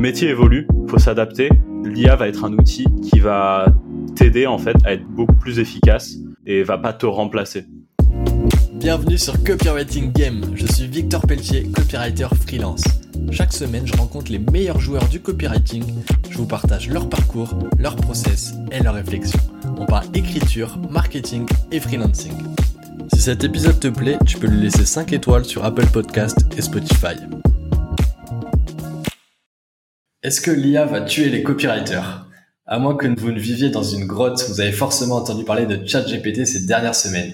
métier évolue, faut s'adapter. L'IA va être un outil qui va t'aider en fait à être beaucoup plus efficace et va pas te remplacer. Bienvenue sur Copywriting Game. Je suis Victor Pelletier, copywriter freelance. Chaque semaine, je rencontre les meilleurs joueurs du copywriting. Je vous partage leur parcours, leur process et leurs réflexions. On parle écriture, marketing et freelancing. Si cet épisode te plaît, tu peux lui laisser 5 étoiles sur Apple Podcast et Spotify. Est-ce que l'IA va tuer les copywriters? À moins que vous ne viviez dans une grotte, vous avez forcément entendu parler de ChatGPT ces dernières semaines.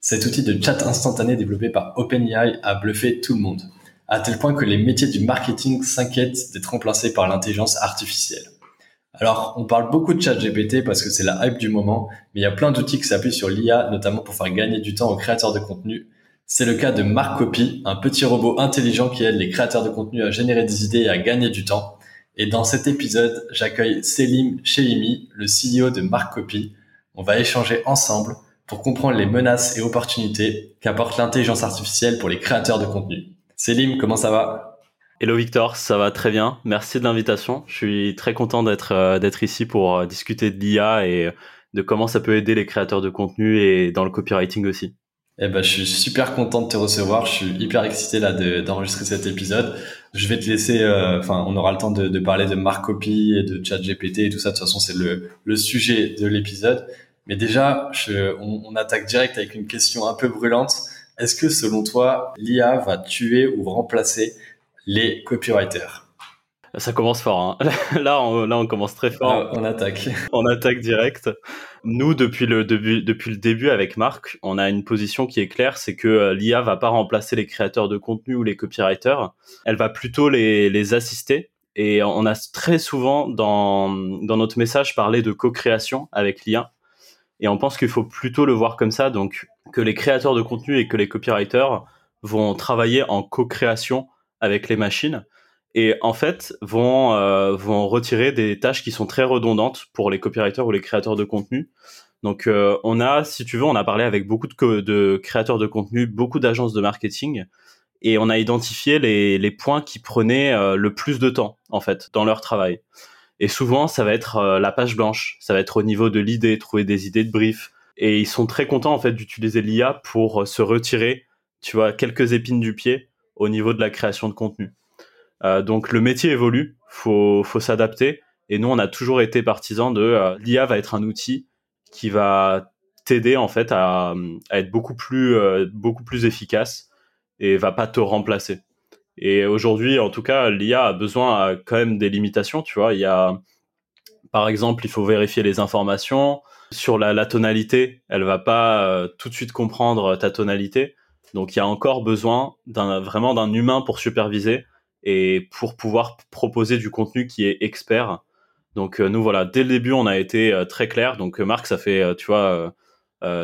Cet outil de chat instantané développé par OpenAI a bluffé tout le monde, à tel point que les métiers du marketing s'inquiètent d'être remplacés par l'intelligence artificielle. Alors, on parle beaucoup de ChatGPT parce que c'est la hype du moment, mais il y a plein d'outils qui s'appuient sur l'IA, notamment pour faire gagner du temps aux créateurs de contenu. C'est le cas de Mark Copy, un petit robot intelligent qui aide les créateurs de contenu à générer des idées et à gagner du temps. Et dans cet épisode, j'accueille Selim Cheimi, le CEO de Copy. On va échanger ensemble pour comprendre les menaces et opportunités qu'apporte l'intelligence artificielle pour les créateurs de contenu. Selim, comment ça va? Hello Victor, ça va très bien. Merci de l'invitation. Je suis très content d'être euh, d'être ici pour euh, discuter de l'IA et de comment ça peut aider les créateurs de contenu et dans le copywriting aussi. Eh ben, je suis super content de te recevoir. Je suis hyper excité là d'enregistrer cet épisode. Je vais te laisser. Euh, enfin, on aura le temps de, parler de Marcopy et de ChatGPT et tout ça. De toute façon, c'est le, le sujet de l'épisode. Mais déjà, on, attaque direct avec une question un peu brûlante. Est-ce que selon toi, l'IA va tuer ou remplacer les copywriters? Ça commence fort. Hein. Là, on, là, on commence très fort. Ah, on attaque. On attaque direct. Nous, depuis le début, depuis le début avec Marc, on a une position qui est claire, c'est que euh, l'IA va pas remplacer les créateurs de contenu ou les copywriters. Elle va plutôt les, les assister. Et on a très souvent dans, dans notre message parlé de co-création avec l'IA. Et on pense qu'il faut plutôt le voir comme ça, donc que les créateurs de contenu et que les copywriters vont travailler en co-création avec les machines et en fait vont euh, vont retirer des tâches qui sont très redondantes pour les copywriters ou les créateurs de contenu. Donc euh, on a, si tu veux, on a parlé avec beaucoup de, de créateurs de contenu, beaucoup d'agences de marketing, et on a identifié les, les points qui prenaient euh, le plus de temps en fait dans leur travail. Et souvent, ça va être la page blanche, ça va être au niveau de l'idée, trouver des idées de brief. Et ils sont très contents en fait d'utiliser l'IA pour se retirer, tu vois, quelques épines du pied au niveau de la création de contenu. Euh, donc le métier évolue, faut faut s'adapter. Et nous, on a toujours été partisans de euh, l'IA va être un outil qui va t'aider en fait à, à, être beaucoup plus euh, beaucoup plus efficace et va pas te remplacer. Et aujourd'hui, en tout cas, l'IA a besoin quand même des limitations. Tu vois, il y a par exemple, il faut vérifier les informations sur la, la tonalité. Elle va pas tout de suite comprendre ta tonalité. Donc, il y a encore besoin d'un vraiment d'un humain pour superviser et pour pouvoir proposer du contenu qui est expert. Donc euh, nous voilà, dès le début on a été euh, très clair. Donc euh, Marc, ça fait, tu vois,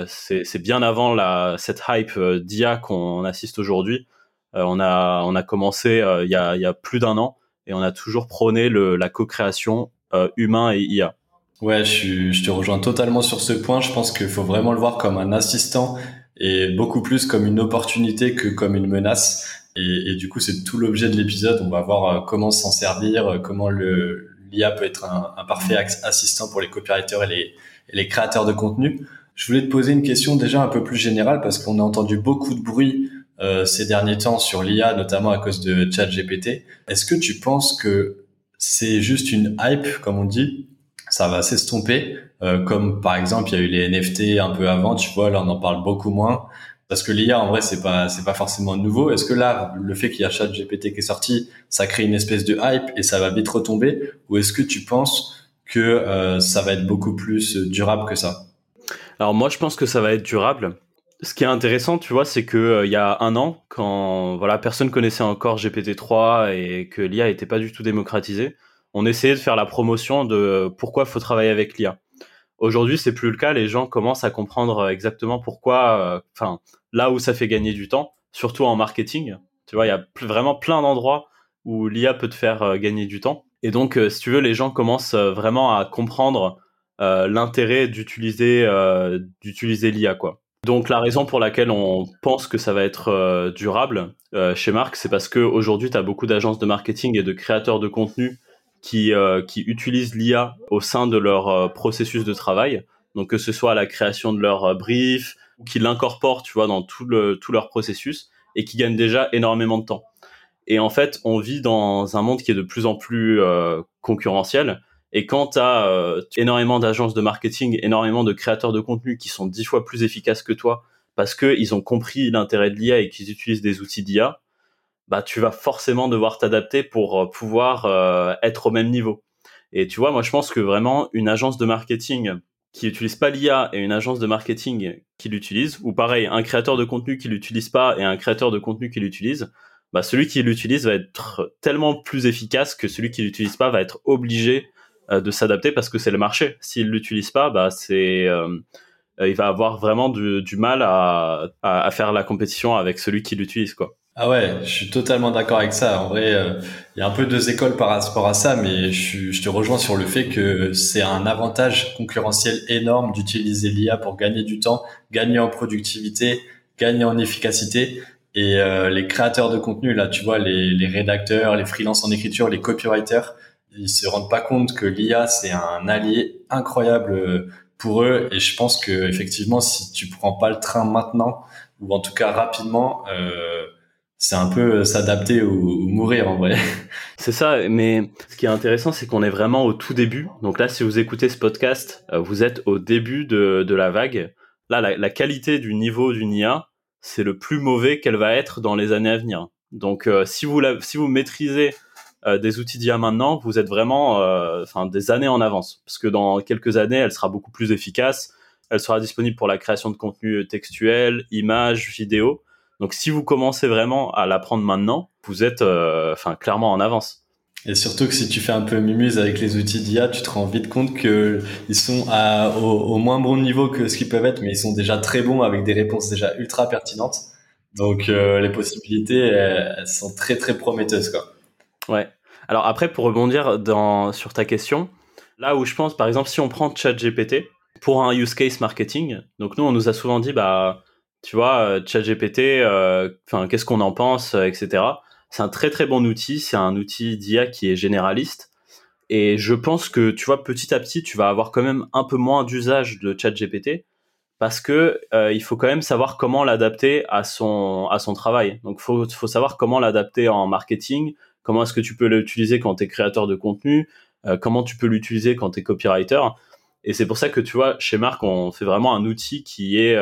c'est bien avant cette hype d'IA qu'on assiste aujourd'hui. on a on a commencé il y a, y, a, plus d'un an et on a toujours prôné la co-création humain et IA. Ouais, je te rejoins totalement sur ce point. Je pense qu'il faut vraiment le voir comme un assistant et beaucoup plus comme une opportunité que comme une menace. Et, et du coup, c'est tout l'objet de l'épisode. On va voir euh, comment s'en servir, euh, comment le l'IA peut être un, un, parfait assistant pour les copywriters et les, et les créateurs de contenu. Je voulais te poser une question déjà un peu plus générale parce qu'on a entendu beaucoup de bruit euh, ces derniers temps sur l'IA, notamment à cause de ChatGPT. Est-ce que tu penses que c'est juste une hype, comme on dit, ça va s'estomper, euh, comme par exemple il y a eu les NFT un peu avant, tu vois, là on en parle beaucoup moins. Parce que l'IA, en vrai, c'est pas, c'est pas forcément nouveau. Est-ce que là, le fait qu'il y a ChatGPT qui est sorti, ça crée une espèce de hype et ça va vite retomber? Ou est-ce que tu penses que euh, ça va être beaucoup plus durable que ça? Alors moi, je pense que ça va être durable. Ce qui est intéressant, tu vois, c'est que euh, il y a un an, quand voilà, personne connaissait encore GPT-3 et que l'IA n'était pas du tout démocratisée, on essayait de faire la promotion de pourquoi faut travailler avec l'IA. Aujourd'hui, c'est plus le cas. Les gens commencent à comprendre euh, exactement pourquoi. Euh, enfin, là où ça fait gagner du temps, surtout en marketing. Tu vois, il y a vraiment plein d'endroits où l'IA peut te faire euh, gagner du temps. Et donc, si tu veux, les gens commencent vraiment à comprendre l'intérêt d'utiliser d'utiliser l'IA. Donc, la raison pour laquelle on pense que ça va être durable chez Marc, c'est parce que aujourd'hui, tu as beaucoup d'agences de marketing et de créateurs de contenu qui, qui utilisent l'IA au sein de leur processus de travail. Donc que ce soit la création de leur brief, ou qui l'incorporent, tu vois, dans tout, le, tout leur processus et qui gagnent déjà énormément de temps. Et en fait, on vit dans un monde qui est de plus en plus concurrentiel. Et quand tu as énormément d'agences de marketing, énormément de créateurs de contenu qui sont dix fois plus efficaces que toi parce qu'ils ont compris l'intérêt de l'IA et qu'ils utilisent des outils d'IA, bah tu vas forcément devoir t'adapter pour euh, pouvoir euh, être au même niveau. Et tu vois, moi je pense que vraiment une agence de marketing qui utilise pas l'IA et une agence de marketing qui l'utilise, ou pareil, un créateur de contenu qui l'utilise pas et un créateur de contenu qui l'utilise, bah celui qui l'utilise va être tellement plus efficace que celui qui l'utilise pas va être obligé euh, de s'adapter parce que c'est le marché. S'il l'utilise pas, bah c'est il va avoir vraiment du, du mal à, à, à, faire la compétition avec celui qui l'utilise quoi. Ah ouais, je suis totalement d'accord avec ça. En vrai, euh, il y a un peu deux écoles par rapport à ça, mais je, je te rejoins sur le fait que c'est un avantage concurrentiel énorme d'utiliser l'IA pour gagner du temps, gagner en productivité, gagner en efficacité. Et euh, les créateurs de contenu, là, tu vois, les, les rédacteurs, les freelances en écriture, les copywriters, ils se rendent pas compte que l'IA c'est un allié incroyable euh, pour eux. Et je pense que effectivement, si tu prends pas le train maintenant, ou en tout cas rapidement, c'est un peu euh, s'adapter ou, mourir en vrai. C'est ça, mais ce qui est intéressant, c'est qu'on est vraiment au tout début. Donc là, si vous écoutez ce podcast, euh, vous êtes au début de, de la vague. Là, la, qualité du niveau d'une IA, c'est le plus mauvais qu'elle va être dans les années à venir. Donc, euh, si vous si vous maîtrisez des outils d'IA maintenant, vous êtes vraiment, des années en avance, parce que dans quelques années, elle sera beaucoup plus efficace. Elle sera disponible pour la création de contenu textuel, images, vidéos. Donc si vous commencez vraiment à l'apprendre maintenant, vous êtes euh, enfin clairement en avance. Et surtout que si tu fais un peu mimuse avec les outils d'IA, tu te rends vite compte que ils sont à, au, moins bon niveau que ce qu'ils peuvent être, mais ils sont déjà très bons avec des réponses déjà ultra pertinentes. Donc euh, les possibilités elles, sont très très prometteuses quoi. Ouais. Alors après pour rebondir dans sur ta question, là où je pense par exemple si on prend ChatGPT pour un use case marketing, donc nous on nous a souvent dit bah tu vois, euh, ChatGPT, euh, enfin, qu'est-ce qu'on en pense, euh, etc. C'est un très très bon outil. C'est un outil d'IA qui est généraliste. Et je pense que, tu vois, petit à petit, tu vas avoir quand même un peu moins d'usage de ChatGPT parce que il faut quand même savoir comment l'adapter à son à son travail. Donc, faut faut savoir comment l'adapter en marketing. Comment est-ce que tu peux l'utiliser quand tu es créateur de contenu Comment tu peux l'utiliser quand tu es copywriter Et c'est pour ça que, tu vois, chez Marc, on fait vraiment un outil qui est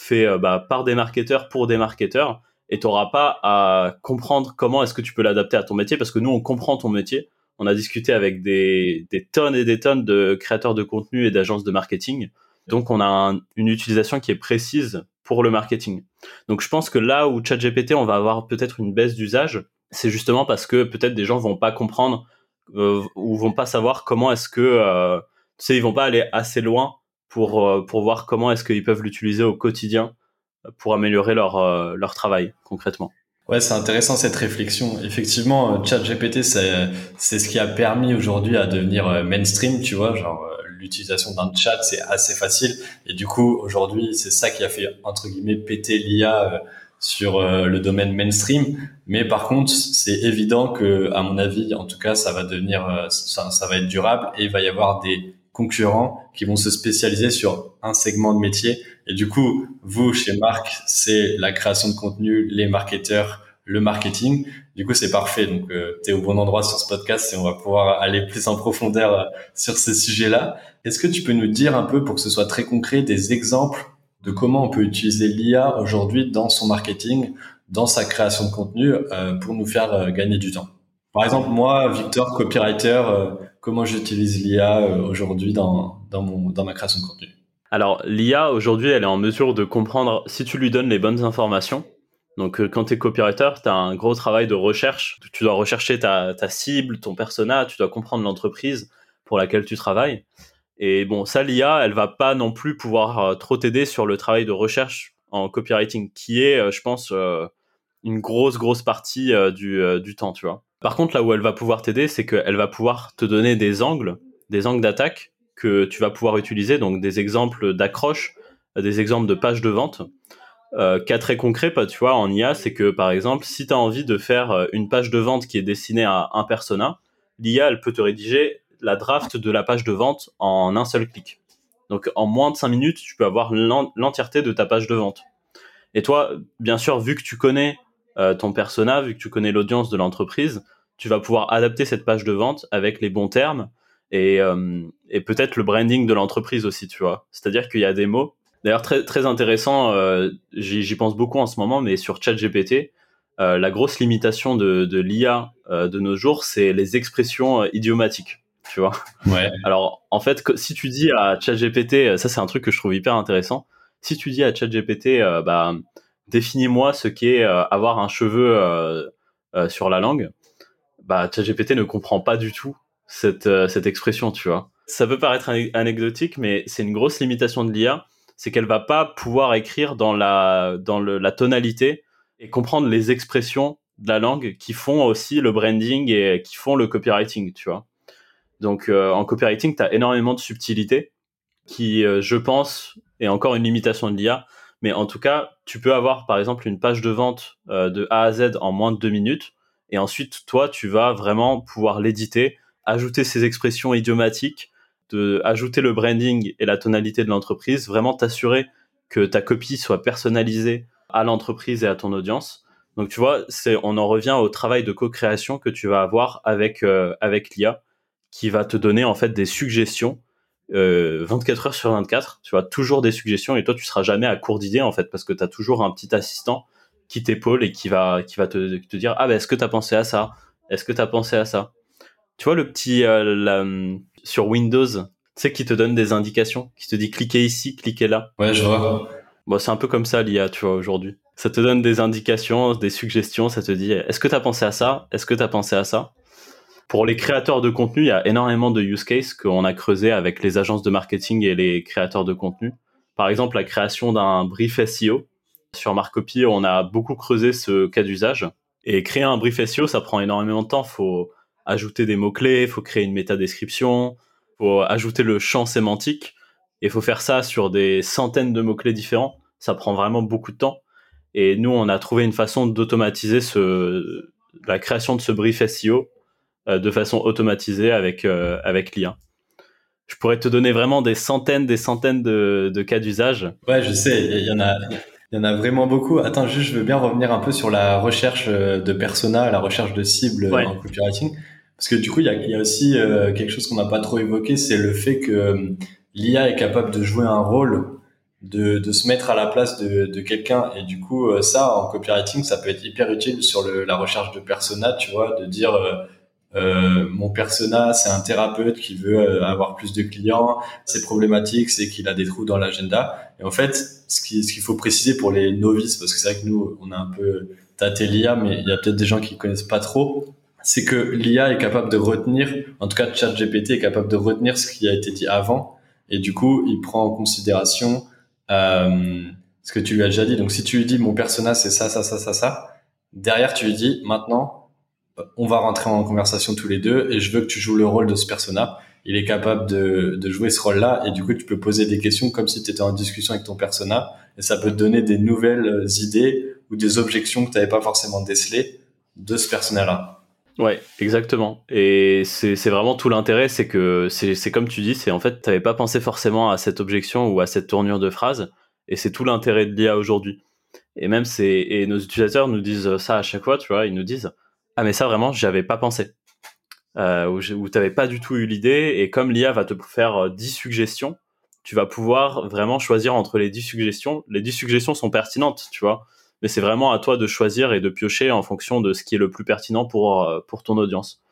fait euh, bah, par des marketeurs pour des marketeurs et tu n'auras pas à comprendre comment est-ce que tu peux l'adapter à ton métier parce que nous on comprend ton métier. On a discuté avec des, des tonnes et des tonnes de créateurs de contenu et d'agences de marketing. Donc on a une utilisation qui est précise pour le marketing. Donc je pense que là où ChatGPT on va avoir peut-être une baisse d'usage, c'est justement parce que peut-être des gens vont pas comprendre euh, ou vont pas savoir comment est-ce que euh, tu sais ils vont pas aller assez loin pour, euh, pour voir comment est-ce qu'ils peuvent l'utiliser au quotidien pour améliorer leur, euh, leur travail concrètement. Ouais, c'est intéressant cette réflexion. Effectivement, euh, ChatGPT, c'est c'est ce qui a permis aujourd'hui à devenir mainstream, tu vois, genre l'utilisation d'un chat, c'est assez facile et du coup, aujourd'hui, c'est ça qui a fait entre guillemets péter l'IA sur le domaine mainstream, mais par contre, c'est évident que à mon avis, en tout cas, ça va devenir ça, ça va être durable et il va y avoir des concurrents qui vont se spécialiser sur un segment de métier. Et du coup, vous, chez Marc, c'est la création de contenu, les marketeurs, le marketing. Du coup, c'est parfait. Donc, euh, tu es au bon endroit sur ce podcast et on va pouvoir aller plus en profondeur euh, sur ces sujets-là. Est-ce que tu peux nous dire un peu, pour que ce soit très concret, des exemples de comment on peut utiliser l'IA aujourd'hui dans son marketing, dans sa création de contenu, euh, pour nous faire gagner du temps? Par exemple, moi, Victor, copywriter, comment j'utilise l'IA euh, aujourd'hui dans, dans, dans ma création de contenu? Alors, l'IA, aujourd'hui, elle est en mesure de comprendre si tu lui donnes les bonnes informations. Donc, euh, quand tu es copywriter, tu as un gros travail de recherche. Tu dois rechercher ta, ta cible, ton persona, tu dois comprendre l'entreprise pour laquelle tu travailles. Et bon, ça, l'IA, elle va pas non plus pouvoir euh, trop t'aider sur le travail de recherche en copywriting, qui est, je pense, une grosse, grosse partie du, du temps, tu vois. Par contre, là où elle va pouvoir t'aider, c'est qu'elle va pouvoir te donner des angles, des angles d'attaque que tu vas pouvoir utiliser, donc des exemples d'accroche, des exemples de pages de vente. Euh, cas très concret, tu vois, en IA, c'est que par exemple, si tu as envie de faire euh, une page de vente qui est destinée à un persona, l'IA, elle peut te rédiger la draft de la page de vente en un seul clic. Donc en moins de 5 minutes, tu peux avoir l'entièreté de ta page de vente. Et toi, bien sûr, vu que tu connais euh, ton persona, vu que tu connais l'audience de l'entreprise, tu vas pouvoir adapter cette page de vente avec les bons termes et, euh, et peut-être le branding de l'entreprise aussi, tu vois. C'est-à-dire qu'il y a des mots. D'ailleurs, très, très intéressant, euh, j'y pense beaucoup en ce moment, mais sur ChatGPT, la grosse limitation de, de l'IA de nos jours, c'est les expressions idiomatiques tu vois. Ouais. Alors, en fait, si tu dis à ChatGPT, ça c'est un truc que je trouve hyper intéressant. Si tu dis à ChatGPT, bah, définis-moi ce qu'est euh, avoir un cheveu euh, sur la langue, bah, ChatGPT ne comprend pas du tout cette, cette expression, tu vois. Ça peut paraître anecdotique, mais c'est une grosse limitation de l'IA, c'est qu'elle va pas pouvoir écrire dans la, dans la tonalité et comprendre les expressions de la langue qui font aussi le branding et qui font le copywriting, tu vois. Donc euh, en copywriting, tu as énormément de subtilité qui, euh, je pense, est encore une limitation de l'IA. Mais en tout cas, tu peux avoir par exemple une page de vente euh, de A à Z en moins de deux minutes. Et ensuite, toi, tu vas vraiment pouvoir l'éditer, ajouter ces expressions idiomatiques, de, ajouter le branding et la tonalité de l'entreprise, vraiment t'assurer que ta copie soit personnalisée à l'entreprise et à ton audience. Donc tu vois, c'est on en revient au travail de co-création que tu vas avoir avec avec l'IA qui va te donner en fait des suggestions euh, 24 heures sur 24. Tu vois, toujours des suggestions et toi, tu seras jamais à court d'idées en fait parce que tu as toujours un petit assistant qui t'épaule et qui va, qui va te, te dire Ah, ben, est-ce que tu as pensé à ça? Est-ce que tu as pensé à ça? Tu vois, le petit euh, sur Windows, tu sais, qui te donne des indications, qui te dit cliquez ici, cliquez là. Ouais, je vois. Bon, c'est un peu comme ça l'IA, tu vois, aujourd'hui. Ça te donne des indications, des suggestions, ça te dit est-ce que tu as pensé à ça? Est-ce que tu as pensé à ça? Pour les créateurs de contenu, il y a énormément de use cases qu'on a creusé avec les agences de marketing et les créateurs de contenu. Par exemple, la création d'un brief SEO. Sur Marcopy, on a beaucoup creusé ce cas d'usage. Et créer un brief SEO, ça prend énormément de temps. Faut ajouter des mots-clés, faut créer une métadescription, faut ajouter le champ sémantique. Et faut faire ça sur des centaines de mots-clés différents. Ça prend vraiment beaucoup de temps. Et nous, on a trouvé une façon d'automatiser ce, la création de ce brief SEO de façon automatisée avec, euh, avec l'IA. Je pourrais te donner vraiment des centaines, des centaines de, de cas d'usage. Ouais, je sais, il y en a. Il y en a vraiment beaucoup. Attends, juste, je veux bien revenir un peu sur la recherche euh, de persona, la recherche de cible en copywriting. Parce que du coup, il y a, il y a aussi quelque chose qu'on n'a pas trop évoqué, c'est le fait que l'IA est capable de jouer un rôle, de, de se mettre à la place de, de quelqu'un. Et du coup, ça, en copywriting, ça peut être hyper utile sur le, la recherche de persona, tu vois, de dire euh, mon persona, c'est un thérapeute qui veut euh, avoir plus de clients. Ses problématiques, c'est qu'il a des trous dans l'agenda. Et en fait, ce qu'il ce faut préciser pour les novices, parce que c'est vrai que nous, on a un peu tâté l'IA, mais il y a peut-être des gens qui connaissent pas trop, c'est que l'IA est capable de retenir, en tout cas ChatGPT est capable de retenir ce qui a été dit avant, et du coup, il prend en considération euh, ce que tu lui as déjà dit. Donc, si tu lui dis mon persona, c'est ça, ça, ça, ça, ça, derrière, tu lui dis maintenant, on va rentrer en conversation tous les deux et je veux que tu joues le rôle de ce persona. Il est capable de, jouer ce rôle-là et du coup tu peux poser des questions comme si tu étais en discussion avec ton persona et ça peut te donner des nouvelles idées ou des objections que tu n'avais pas forcément décelées de ce persona-là. Ouais, exactement. Et c'est vraiment tout l'intérêt, c'est que c'est comme tu dis, c'est en fait, tu n'avais pas pensé forcément à cette objection ou à cette tournure de phrase, et c'est tout l'intérêt de l'IA aujourd'hui. Et même c'est et nos utilisateurs nous disent ça à chaque fois, tu vois, ils nous disent ah mais ça vraiment, j'y avais pas pensé. Euh, où, tu n'avais pas du tout eu l'idée, et comme l'IA va te faire 10 euh, suggestions, tu vas pouvoir vraiment choisir entre les 10 suggestions. Les 10 suggestions sont pertinentes, tu vois, mais c'est vraiment à toi de choisir et de piocher en fonction de ce qui est le plus pertinent pour, euh, ton audience.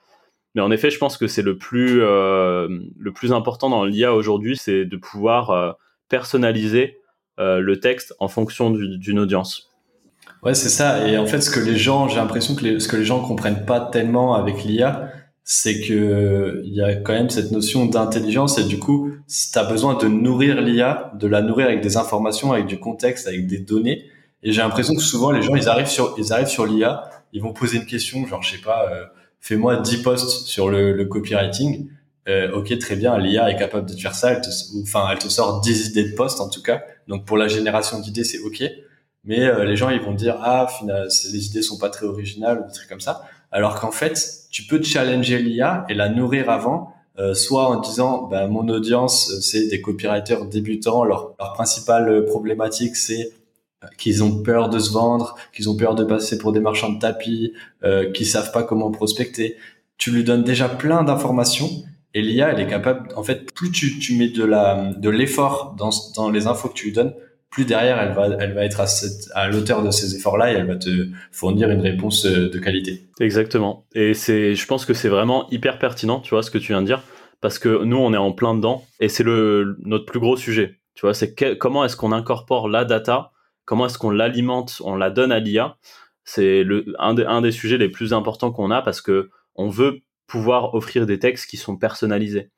Mais en effet, je pense que c'est le plus, euh, important dans l'IA aujourd'hui, c'est de pouvoir personnaliser le texte en fonction d'une audience. Ouais, c'est ça. Et en fait, ce que les gens, j'ai l'impression que les, ce que les gens comprennent pas tellement avec l'IA, c'est que il y a quand même cette notion d'intelligence et du coup, tu as besoin de nourrir l'IA, de la nourrir avec des informations, avec du contexte, avec des données. Et j'ai l'impression que souvent les gens, ils arrivent sur, ils arrivent sur l'IA, ils vont poser une question, genre je sais pas, euh, fais-moi 10 posts sur le, le copywriting. Euh, ok, très bien, l'IA est capable de faire ça. Elle te, enfin, elle te sort 10 idées de posts en tout cas. Donc pour la génération d'idées, c'est ok mais euh, les gens ils vont dire ah les idées sont pas très originales ou des trucs comme ça Alors qu'en fait, tu peux challenger l'IA et la nourrir avant, euh, soit en disant, bah, mon audience, c'est des copywriters débutants, leur, leur principale problématique, c'est qu'ils ont peur de se vendre, qu'ils ont peur de passer pour des marchands de tapis, euh, qu'ils savent pas comment prospecter. Tu lui donnes déjà plein d'informations et l'IA, elle est capable, en fait, plus tu, tu mets de la, de l'effort dans, dans les infos que tu lui donnes, plus derrière elle va, elle va être à, cette, à l'auteur de ces efforts-là et elle va te fournir une réponse euh, de qualité. Exactement. Et c'est, je pense que c'est vraiment hyper pertinent, tu vois, ce que tu viens de dire, parce que nous, on est en plein dedans et c'est le, notre plus gros sujet. Tu vois, c'est comment est-ce qu'on incorpore la data? Comment est-ce qu'on l'alimente, on la donne à l'IA. C'est le, un, un, des sujets les plus importants qu'on a parce que on veut pouvoir offrir des textes qui sont personnalisés.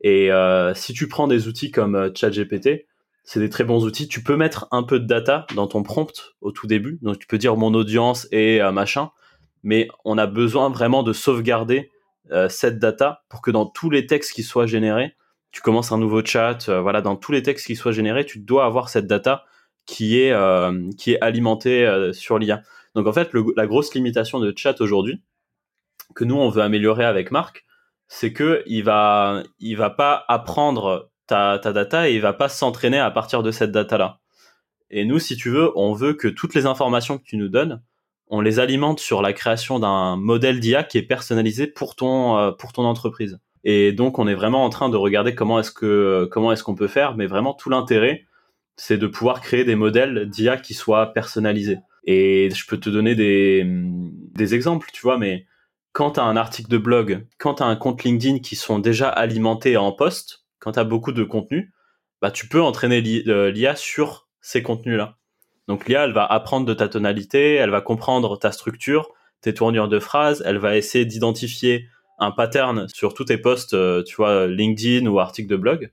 Et euh, si tu prends des outils comme euh, ChatGPT, c'est des très bons outils. Tu peux mettre un peu de data dans ton prompt au tout début. Donc tu peux dire mon audience et euh, machin, mais on a besoin vraiment de sauvegarder euh, cette data pour que dans tous les textes qui soient générés, tu commences un nouveau chat, euh, voilà, dans tous les textes qui soient générés, tu dois avoir cette data qui est euh, qui est alimenté euh, sur l'IA. Donc en fait, la grosse limitation de chat aujourd'hui que nous on veut améliorer avec Marc, c'est que il va il va pas apprendre ta, ta data et il va pas s'entraîner à partir de cette data là. Et nous, si tu veux, on veut que toutes les informations que tu nous donnes, on les alimente sur la création d'un modèle d'IA qui est personnalisé pour ton euh, pour ton entreprise. Et donc, on est vraiment en train de regarder comment est-ce que comment qu'on peut faire, mais vraiment tout l'intérêt, c'est de pouvoir créer des modèles d'IA qui soient personnalisés. Et je peux te donner des, des exemples, tu vois, mais quand tu as un article de blog, quand tu as un compte LinkedIn qui sont déjà alimentés en post, quand tu as beaucoup de contenu, bah, tu peux entraîner l'IA sur ces contenus-là. Donc l'IA, elle va apprendre de ta tonalité, elle va comprendre ta structure, tes tournures de phrases, elle va essayer d'identifier un pattern sur tous tes posts, euh, tu vois, LinkedIn ou articles de blog.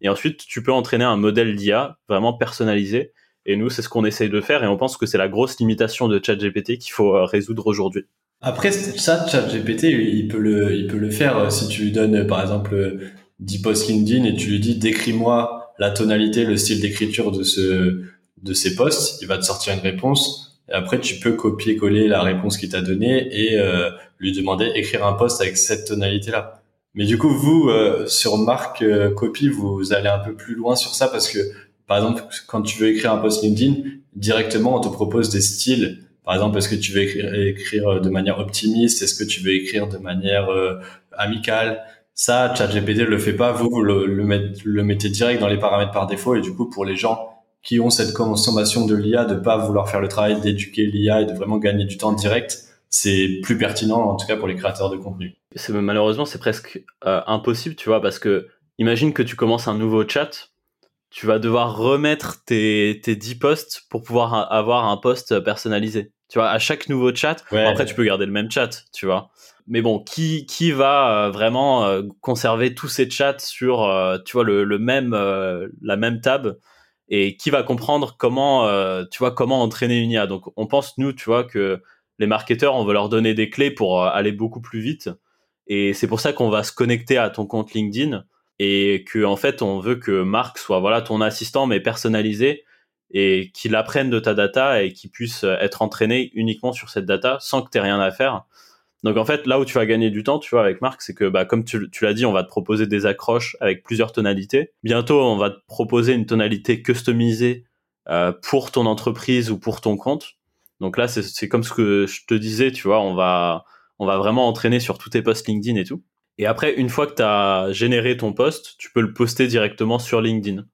Et ensuite, tu peux entraîner un modèle d'IA vraiment personnalisé. Et nous, c'est ce qu'on essaye de faire. Et on pense que c'est la grosse limitation de ChatGPT qu'il faut euh, résoudre aujourd'hui. Après, ça, ChatGPT, il peut le, faire euh, si tu lui donnes, par exemple, 10 posts LinkedIn et tu lui dis, décris-moi la tonalité, le style d'écriture de ce, de ces posts. Il va te sortir une réponse. Et après, tu peux copier-coller la réponse qu'il t'a donnée et euh, lui demander écrire un post avec cette tonalité-là. Mais du coup, vous, euh, sur Marc euh, Copy, vous allez un peu plus loin sur ça parce que, par exemple, quand tu veux écrire un post LinkedIn, directement, on te propose des styles. Par exemple, est-ce que tu veux écrire, écrire de manière optimiste? Est-ce que tu veux écrire de manière euh, amicale? Ça, ChatGPT le fait pas. Vous, vous le, le, le, mettez direct dans les paramètres par défaut. Et du coup, pour les gens qui ont cette consommation de l'IA, de pas vouloir faire le travail d'éduquer l'IA et de vraiment gagner du temps direct, c'est plus pertinent, en tout cas pour les créateurs de contenu. Malheureusement c'est presque euh, impossible, tu vois, parce que imagine que tu commences un nouveau chat, tu vas devoir remettre tes, tes 10 posts pour pouvoir avoir un post personnalisé. Tu vois, à chaque nouveau chat, après tu peux garder le même chat, tu vois. Mais bon, qui va euh, vraiment euh, conserver tous ces chats sur, tu vois, la même tab et qui va comprendre comment, tu vois, comment entraîner une IA. Donc on pense nous, tu vois, que les marketeurs, on veut leur donner des clés pour euh, aller beaucoup plus vite. Et c'est pour ça qu'on va se connecter à ton compte LinkedIn et que fait, on veut que Marc soit voilà ton assistant mais personnalisé et qu'il apprenne de ta data et qu'il puisse être entraîné uniquement sur cette data sans que tu aies rien à faire. Donc en fait, là où tu vas gagner du temps, tu vois, avec Marc, c'est que bah, comme tu, l'as dit, on va te proposer des accroches avec plusieurs tonalités. Bientôt, on va te proposer une tonalité customisée euh, pour ton entreprise ou pour ton compte. Donc là, c'est comme ce que je te disais, tu vois, on va, on va vraiment entraîner sur tous tes posts LinkedIn et tout. Et après, une fois que tu as généré ton post, tu peux le poster directement sur LinkedIn.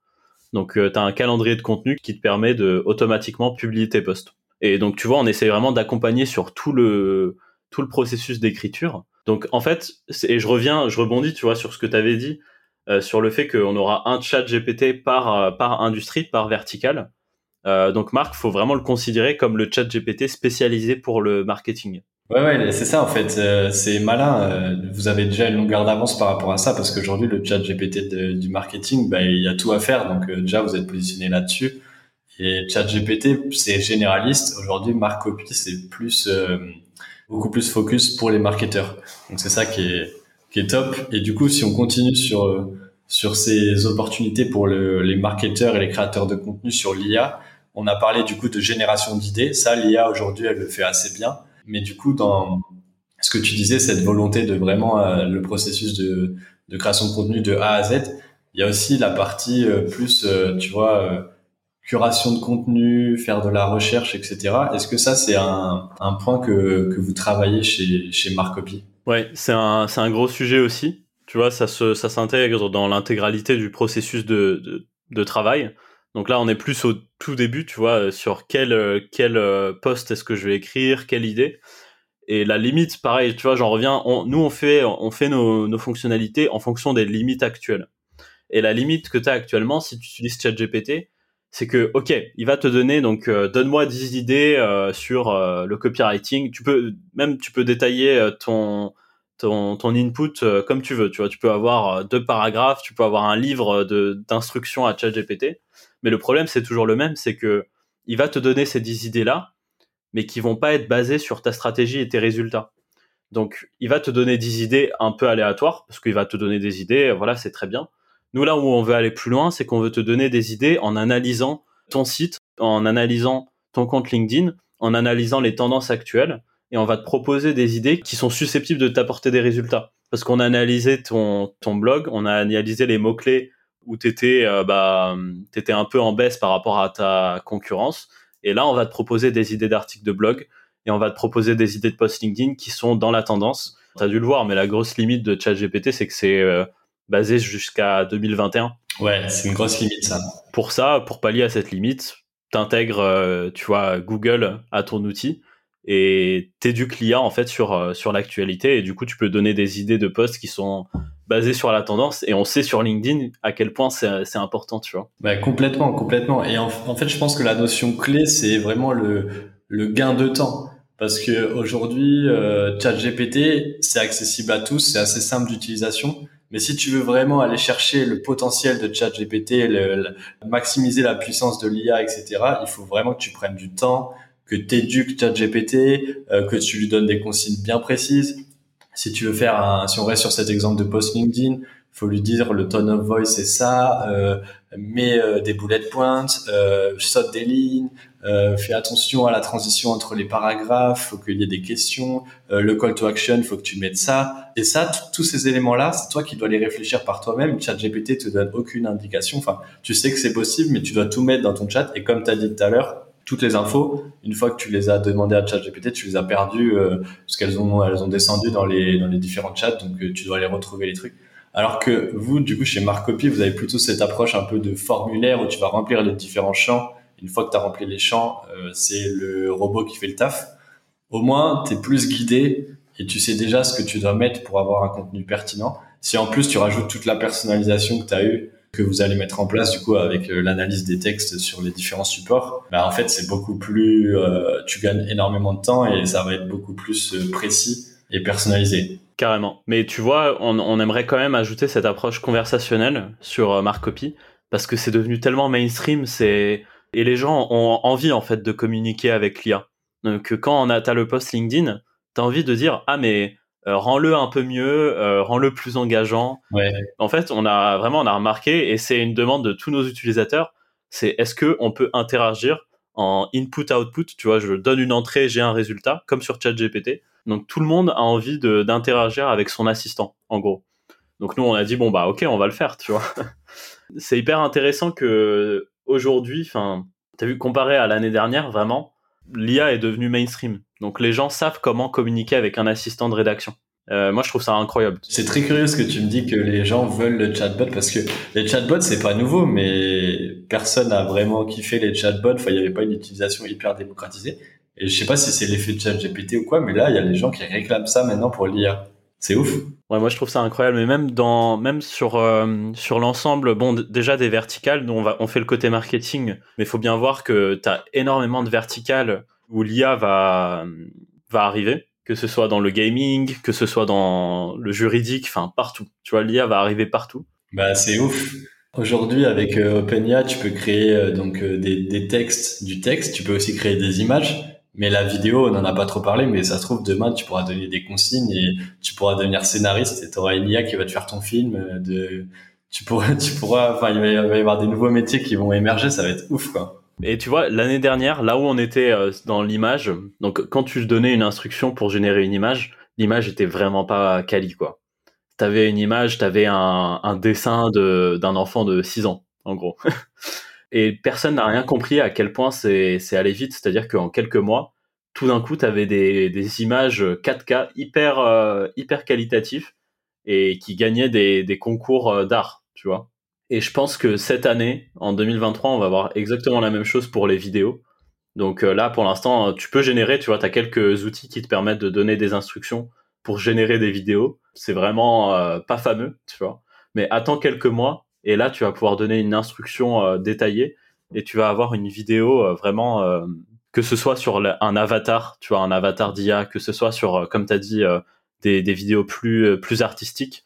Donc, euh, tu as un calendrier de contenu qui te permet de automatiquement publier tes posts. Et donc, tu vois, on essaie vraiment d'accompagner sur tout le, tout le processus d'écriture. Donc, en fait, et je reviens, je rebondis, tu vois, sur ce que tu avais dit, euh, sur le fait qu'on aura un chat GPT par, euh, par industrie, par vertical. Euh, donc Marc, faut vraiment le considérer comme le chat GPT spécialisé pour le marketing. Ouais, ouais, c'est ça en fait. C'est malin. Vous avez déjà une longueur d'avance par rapport à ça parce qu'aujourd'hui le chat GPT du marketing, bah, il y a tout à faire. Donc déjà vous êtes positionné là-dessus. Et chat GPT, c'est généraliste. Aujourd'hui, Marc Copy, c'est plus beaucoup plus focus pour les marketeurs. Donc c'est ça qui est qui est top. Et du coup, si on continue sur sur ces opportunités pour le, les marketeurs et les créateurs de contenu sur l'IA, on a parlé du coup de génération d'idées. Ça, l'IA aujourd'hui, elle le fait assez bien. Mais du coup, dans, ce que tu disais, cette volonté de vraiment euh, le processus de, de, création de contenu de A à Z, il y a aussi la partie euh, plus, euh, tu vois, curation de contenu, faire de la recherche, etc. Est-ce que ça, c'est un, un, point que, que vous travaillez chez, chez Marcopy Ouais, c'est un, un gros sujet aussi. Tu vois, ça se, ça s'intègre dans l'intégralité du processus de, de, de, travail. Donc là, on est plus au tout début, tu vois, sur quel, quel poste est-ce que je vais écrire, quelle idée. Et la limite, pareil, tu vois, j'en reviens. nous, on fait, on fait nos, nos, fonctionnalités en fonction des limites actuelles. Et la limite que tu as actuellement, si tu utilises ChatGPT, c'est que, ok, il va te donner donc, euh, donne-moi 10 idées euh, sur euh, le copywriting. Tu peux même, tu peux détailler ton ton, ton input comme tu veux. Tu vois, tu peux avoir deux paragraphes, tu peux avoir un livre de d'instructions à ChatGPT. Mais le problème, c'est toujours le même, c'est que il va te donner ces 10 idées là mais qui vont pas être basés sur ta stratégie et tes résultats. Donc, il va te donner des idées un peu aléatoires, parce qu'il va te donner des idées, voilà, c'est très bien. Nous, là où on veut aller plus loin, c'est qu'on veut te donner des idées en analysant ton site, en analysant ton compte LinkedIn, en analysant les tendances actuelles, et on va te proposer des idées qui sont susceptibles de t'apporter des résultats. Parce qu'on a analysé ton, ton blog, on a analysé les mots-clés où tu étais, euh, bah, étais un peu en baisse par rapport à ta concurrence, et là, on va te proposer des idées d'articles de blog et on va te proposer des idées de post LinkedIn qui sont dans la tendance. Tu as dû le voir, mais la grosse limite de ChatGPT, c'est que c'est euh, basé jusqu'à 2021. Ouais, c'est une grosse limite ça. Pour ça, pour pallier à cette limite, t'intègres, euh, tu vois, Google à ton outil et t'éduques l'IA en fait sur euh, sur l'actualité. Et du coup tu peux donner des idées de posts qui sont basées sur la tendance. Et on sait sur LinkedIn à quel point c'est important tu vois. Bah, complètement complètement. Et en, fait je pense que la notion clé c'est vraiment le le gain de temps. Parce que aujourd'hui euh, ChatGPT c'est accessible à tous c'est assez simple d'utilisation mais si tu veux vraiment aller chercher le potentiel de ChatGPT le, maximiser la puissance de l'IA etc il faut vraiment que tu prennes du temps que tu éduques ChatGPT, euh, que tu lui donnes des consignes bien précises. Si tu veux faire un, si on reste sur cet exemple de post LinkedIn, faut lui dire le tone of voice c'est ça, euh, mets euh, des bullet points, euh, saute des lignes, euh, fais attention à la transition entre les paragraphes, faut qu'il y ait des questions, euh, le call to action, faut que tu mettes ça. Et ça, tous ces éléments-là, c'est toi qui dois les réfléchir par toi-même. ChatGPT te donne aucune indication. Enfin, tu sais que c'est possible, mais tu dois tout mettre dans ton chat. Et comme tu as dit tout à l'heure, toutes les infos, une fois que tu les as demandées à ChatGPT, tu les as perdues euh, parce qu'elles ont elles ont descendu dans les dans les différents chats, donc euh, tu dois aller retrouver les trucs. Alors que vous, du coup, chez Marcopy, vous avez plutôt cette approche un peu de formulaire où tu vas remplir les différents champs. Une fois que tu as rempli les champs, euh, c'est le robot qui fait le taf. Au moins, tu es plus guidé et tu sais déjà ce que tu dois mettre pour avoir un contenu pertinent. Si en plus tu rajoutes toute la personnalisation que tu as eue que vous allez mettre en place du coup avec euh, l'analyse des textes sur les différents supports, bah en fait c'est beaucoup plus, euh, tu gagnes énormément de temps et ça va être beaucoup plus euh, précis et personnalisé. Carrément. Mais tu vois, on, on aimerait quand même ajouter cette approche conversationnelle sur Marcopy parce que c'est devenu tellement mainstream, c'est et les gens ont envie en fait de communiquer avec l'IA. Donc quand on a t'as le post LinkedIn, t'as envie de dire ah mais euh, rends-le un peu mieux, euh, rends-le plus engageant. En fait, on a vraiment on a remarqué et c'est une demande de tous nos utilisateurs, c'est est-ce que on peut interagir en input-output, tu vois, je donne une entrée, j'ai un résultat, comme sur ChatGPT. Donc tout le monde a envie d'interagir avec son assistant, en gros. Donc nous, on a dit bon bah ok, on va le faire, tu vois. c'est hyper intéressant que aujourd'hui, enfin, t'as vu comparé à l'année dernière, vraiment, l'IA est devenue mainstream. Donc les gens savent comment communiquer avec un assistant de rédaction. Euh, moi, je trouve ça incroyable. C'est très curieux ce que tu me dis que les gens veulent le chatbot parce que les chatbots c'est pas nouveau, mais personne n'a vraiment kiffé les chatbots. Il n'y avait pas une utilisation hyper démocratisée. Et je sais pas si c'est l'effet de ChatGPT ou quoi, mais là, il y a les gens qui réclament ça maintenant pour l'IA. C'est ouf. Ouais, moi je trouve ça incroyable, mais même dans, même sur euh, sur l'ensemble, bon, déjà des verticales, nous on va, on fait le côté marketing, mais il faut bien voir que tu as énormément de verticales où l'IA va va arriver, que ce soit dans le gaming, que ce soit dans le juridique, enfin partout. Tu vois, l'IA va arriver partout. Bah c'est ouf. Aujourd'hui, avec euh, OpenIA, tu peux créer euh, donc des, des textes, du texte. Tu peux aussi créer des images. Mais la vidéo, on n'en a pas trop parlé, mais ça se trouve, demain, tu pourras donner des consignes et tu pourras devenir scénariste et tu auras une IA qui va te faire ton film. Euh, de, tu pourras, tu pourras, enfin, il va y avoir des nouveaux métiers qui vont émerger, ça va être ouf, quoi. Et tu vois, l'année dernière, là où on était euh, dans l'image, donc quand tu donnais une instruction pour générer une image, l'image était vraiment pas quali, quoi. T'avais une image, t'avais un, dessin de, d'un enfant de 6 ans, en gros. Et personne n'a rien compris à quel point c'est, allé vite. C'est-à-dire qu'en quelques mois, tout d'un coup, t'avais des, des images 4K hyper, euh, hyper qualitatifs et qui gagnaient des, des concours euh, d'art, tu vois. Et je pense que cette année, en 2023, on va avoir exactement la même chose pour les vidéos. Donc euh, là, pour l'instant, tu peux générer, tu vois, tu as quelques outils qui te permettent de donner des instructions pour générer des vidéos. C'est vraiment pas fameux, tu vois. Mais attends quelques mois et là, tu vas pouvoir donner une instruction euh, détaillée et tu vas avoir une vidéo vraiment, que ce soit sur un avatar, tu vois, un avatar d'IA, que ce soit sur, comme tu as dit, des, des, vidéos plus, plus artistiques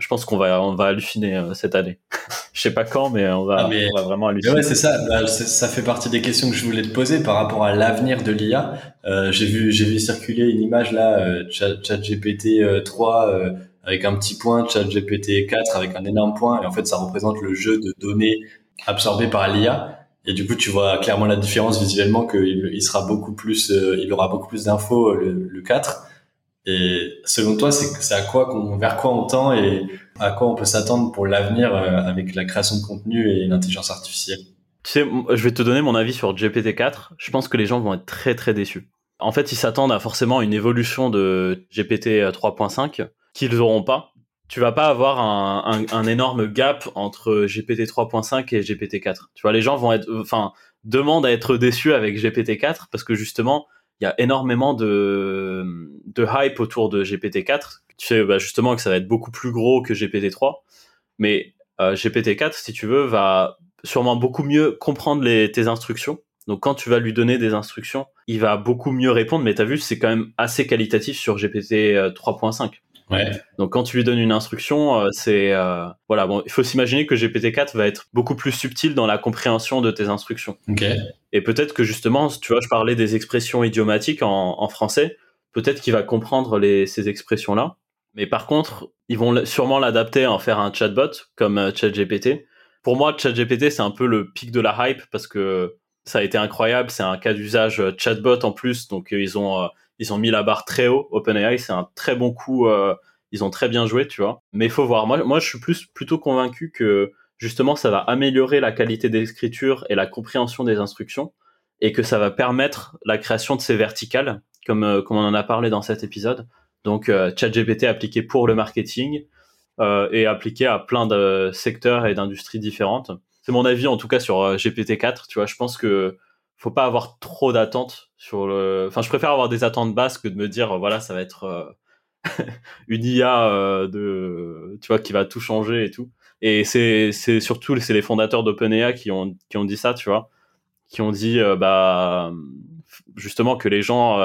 je pense qu'on va on va halluciner euh, cette année. je sais pas quand, mais on va, ah, on va vraiment halluciner. Ouais, c'est ça. Bah, ça fait partie des questions que je voulais te poser par rapport à l'avenir de l'IA. Euh, j'ai vu j'ai vu circuler une image là, euh, ChatGPT 3 euh, avec un petit point, ChatGPT 4 avec un énorme point, et en fait ça représente le jeu de données absorbées par l'IA. Et du coup, tu vois clairement la différence visuellement qu'il il sera beaucoup plus, il aura beaucoup plus d'infos le, le 4. Et selon toi, c'est à quoi vers quoi on tend et à quoi on peut s'attendre pour l'avenir euh, avec la création de contenu et l'intelligence artificielle? Tu sais, je vais te donner mon avis sur GPT-4. Je pense que les gens vont être très très déçus. En fait, ils s'attendent à forcément une évolution de GPT 3.5 qu'ils n'auront pas. Tu vas pas avoir un, un, énorme gap entre GPT 3.5 et GPT 4. Tu vois, les gens vont être, enfin, demandent à être déçus avec GPT 4 parce que justement, il y a énormément de, de hype autour de GPT-4. Tu sais bah, justement que ça va être beaucoup plus gros que GPT-3. Mais euh, GPT-4, si tu veux, va sûrement beaucoup mieux comprendre tes instructions. Donc quand tu vas lui donner des instructions, il va beaucoup mieux répondre. Mais tu as vu, c'est quand même assez qualitatif sur GPT 3.5. Donc quand tu lui donnes une instruction, euh, c'est euh, voilà. Bon, il faut s'imaginer que GPT-4 va être beaucoup plus subtil dans la compréhension de tes instructions. Et peut-être que justement, tu vois, je parlais des expressions idiomatiques en, français. Peut-être qu'il va comprendre ces expressions-là. Mais par contre, ils vont sûrement l'adapter à en faire un chatbot comme euh, ChatGPT. Pour moi, ChatGPT, c'est un peu le pic de la hype parce que ça a été incroyable. C'est un cas d'usage chatbot en plus, donc ils ont ils ont mis la barre très haut. OpenAI, c'est un très bon coup. Euh, ils ont très bien joué, tu vois. Mais il faut voir. Moi, moi, je suis plus plutôt convaincu que justement, ça va améliorer la qualité d'écriture et la compréhension des instructions, et que ça va permettre la création de ces verticales, comme euh, comme on en a parlé dans cet épisode. Donc, euh, ChatGPT appliqué pour le marketing et appliqué à plein de secteurs et d'industries différentes. C'est mon avis en tout cas sur GPT-4. Tu vois, je pense que faut pas avoir trop d'attentes sur le. Enfin, je préfère avoir des attentes basses que de me dire voilà, ça va être euh, une IA euh, de, tu vois, qui va tout changer et tout. Et c'est c'est surtout c'est les fondateurs d'OpenAI qui ont qui ont dit ça, tu vois, qui ont dit euh, bah justement que les gens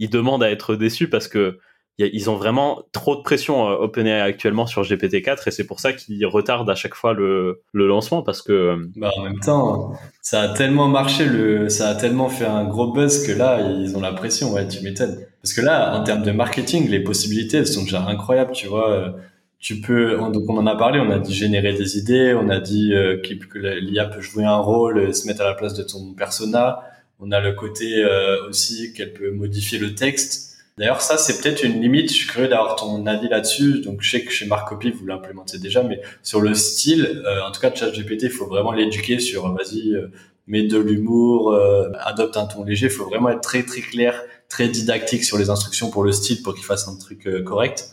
ils demandent à être déçus parce que ils ont vraiment trop de pression euh, OpenAI actuellement sur GPT-4 et c'est pour ça qu'ils retardent à chaque fois le, le lancement parce que euh, bah en même temps ça a tellement marché le ça a tellement fait un gros buzz que là ils ont la pression ouais tu m'étonnes. Parce que là en termes de marketing les possibilités sont déjà incroyables tu vois euh, tu peux donc on en a parlé on a dit générer des idées on a dit que l'IA peut jouer un rôle se mettre à la place de ton persona. On a le côté aussi qu'elle peut modifier le texte D'ailleurs, ça, c'est peut-être une limite. Je suis curieux d'avoir ton avis là-dessus. Donc, je sais que chez Marcopy, vous l'implémentez déjà, mais sur le style, euh, en tout cas, ChatGPT, il faut vraiment l'éduquer sur, euh, vas-y, euh, mets de l'humour, euh, adopte un ton léger. Il faut vraiment être très, très clair, très didactique sur les instructions pour le style, pour qu'il fasse un truc correct.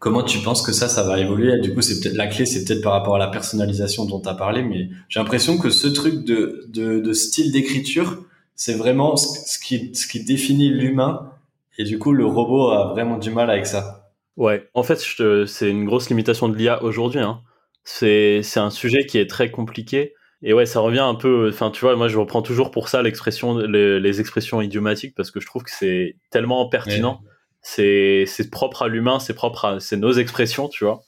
Comment tu penses que ça, ça va évoluer? Du coup, c'est peut-être la clé, c'est peut-être par rapport à la personnalisation dont tu as parlé, mais j'ai l'impression que ce truc de, de, de style d'écriture, c'est vraiment ce qui, ce qui définit l'humain et du coup, le robot a vraiment du mal avec ça. Ouais, en fait, c'est une grosse limitation de l'IA aujourd'hui. Hein. C'est un sujet qui est très compliqué. Et ouais, ça revient un peu. Enfin, tu vois, moi, je reprends toujours pour ça l'expression, les, expressions idiomatiques parce que je trouve que c'est tellement pertinent. C'est propre à l'humain, c'est propre à c'est nos expressions, tu vois.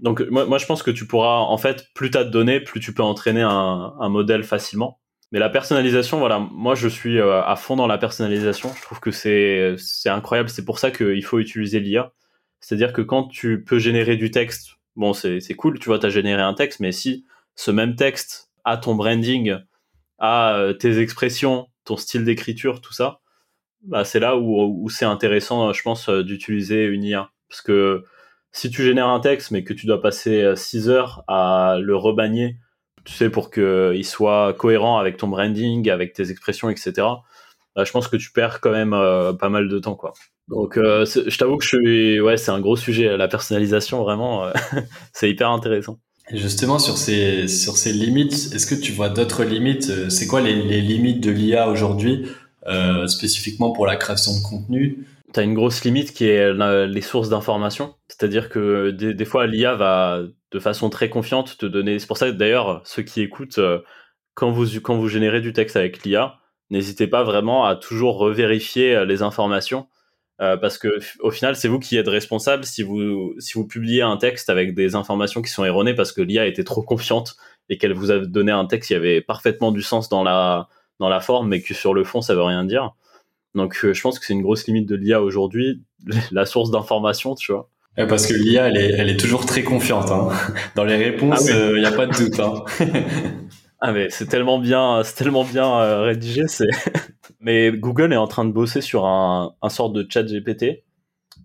Donc, moi, moi, je pense que tu pourras, en fait, plus t'as de données, plus tu peux entraîner un, un modèle facilement. Mais la personnalisation, voilà, moi je suis euh, à fond dans la personnalisation. Je trouve que c'est incroyable. C'est pour ça qu'il faut utiliser l'IA. C'est-à-dire que quand tu peux générer du texte, bon, c'est cool, tu vois, tu généré un texte, mais si ce même texte a ton branding, a euh, tes expressions, ton style d'écriture, tout ça, bah, c'est là où, où c'est intéressant, je pense, d'utiliser une IA. Parce que si tu génères un texte, mais que tu dois passer 6 heures à le rebagner, tu sais, pour qu'il soit cohérent avec ton branding, avec tes expressions, etc., bah, je pense que tu perds quand même pas mal de temps, quoi. Donc, je t'avoue que je suis, ouais, c'est un gros sujet, la personnalisation, vraiment, c'est hyper intéressant. Justement, sur ces, sur ces limites, est-ce que tu vois d'autres limites euh, C'est quoi les, les, limites de l'IA aujourd'hui, euh, spécifiquement pour la création de contenu? Tu as une grosse limite qui est les sources d'information. C'est-à-dire que des, des fois, l'IA va de façon très confiante te donner. C'est pour ça d'ailleurs, ceux qui écoutent, euh, quand vous, quand vous générez du texte avec l'IA, n'hésitez pas vraiment à toujours revérifier euh, les informations euh, parce que au final, c'est vous qui êtes responsable si vous si vous publiez un texte avec des informations qui sont erronées parce que l'IA était trop confiante et qu'elle vous a donné un texte qui avait parfaitement du sens dans la dans la forme, mais que sur le fond, ça veut rien dire. Donc, je pense que c'est une grosse limite de l'IA aujourd'hui, la source d'information, tu vois. Parce que l'IA, elle est, elle est toujours très confiante. Hein. Dans les réponses, il ah n'y a pas de doute. Hein. ah mais c'est tellement bien, c'est tellement bien euh, rédigé, c'est mais Google est en train de bosser sur un, un sort de chat GPT.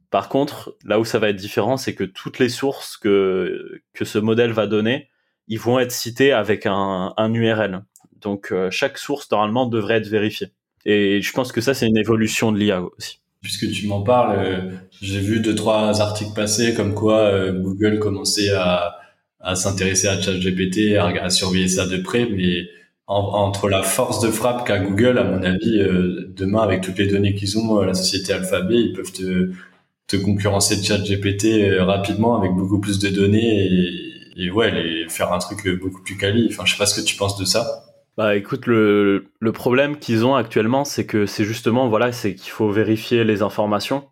Par contre, là où ça va être différent, c'est que toutes les sources que, que ce modèle va donner, ils vont être cités avec un, un URL. Donc euh, chaque source, normalement, devrait être vérifiée. Et je pense que ça, c'est une évolution de l'IA aussi. Puisque tu m'en parles, euh, j'ai vu deux, trois articles passer comme quoi euh, Google commençait à, à s'intéresser à ChatGPT, à, surveiller ça de près, mais entre la force de frappe qu'a Google, à mon avis, euh, demain avec toutes les données qu'ils ont, la société Alphabet, ils peuvent te, concurrencer ChatGPT rapidement avec beaucoup plus de données et, et ouais, faire un truc beaucoup plus quali. Enfin, je sais pas ce que tu penses de ça. Bah écoute, le, le problème qu'ils ont actuellement, c'est que c'est justement voilà, c'est qu'il faut vérifier les informations.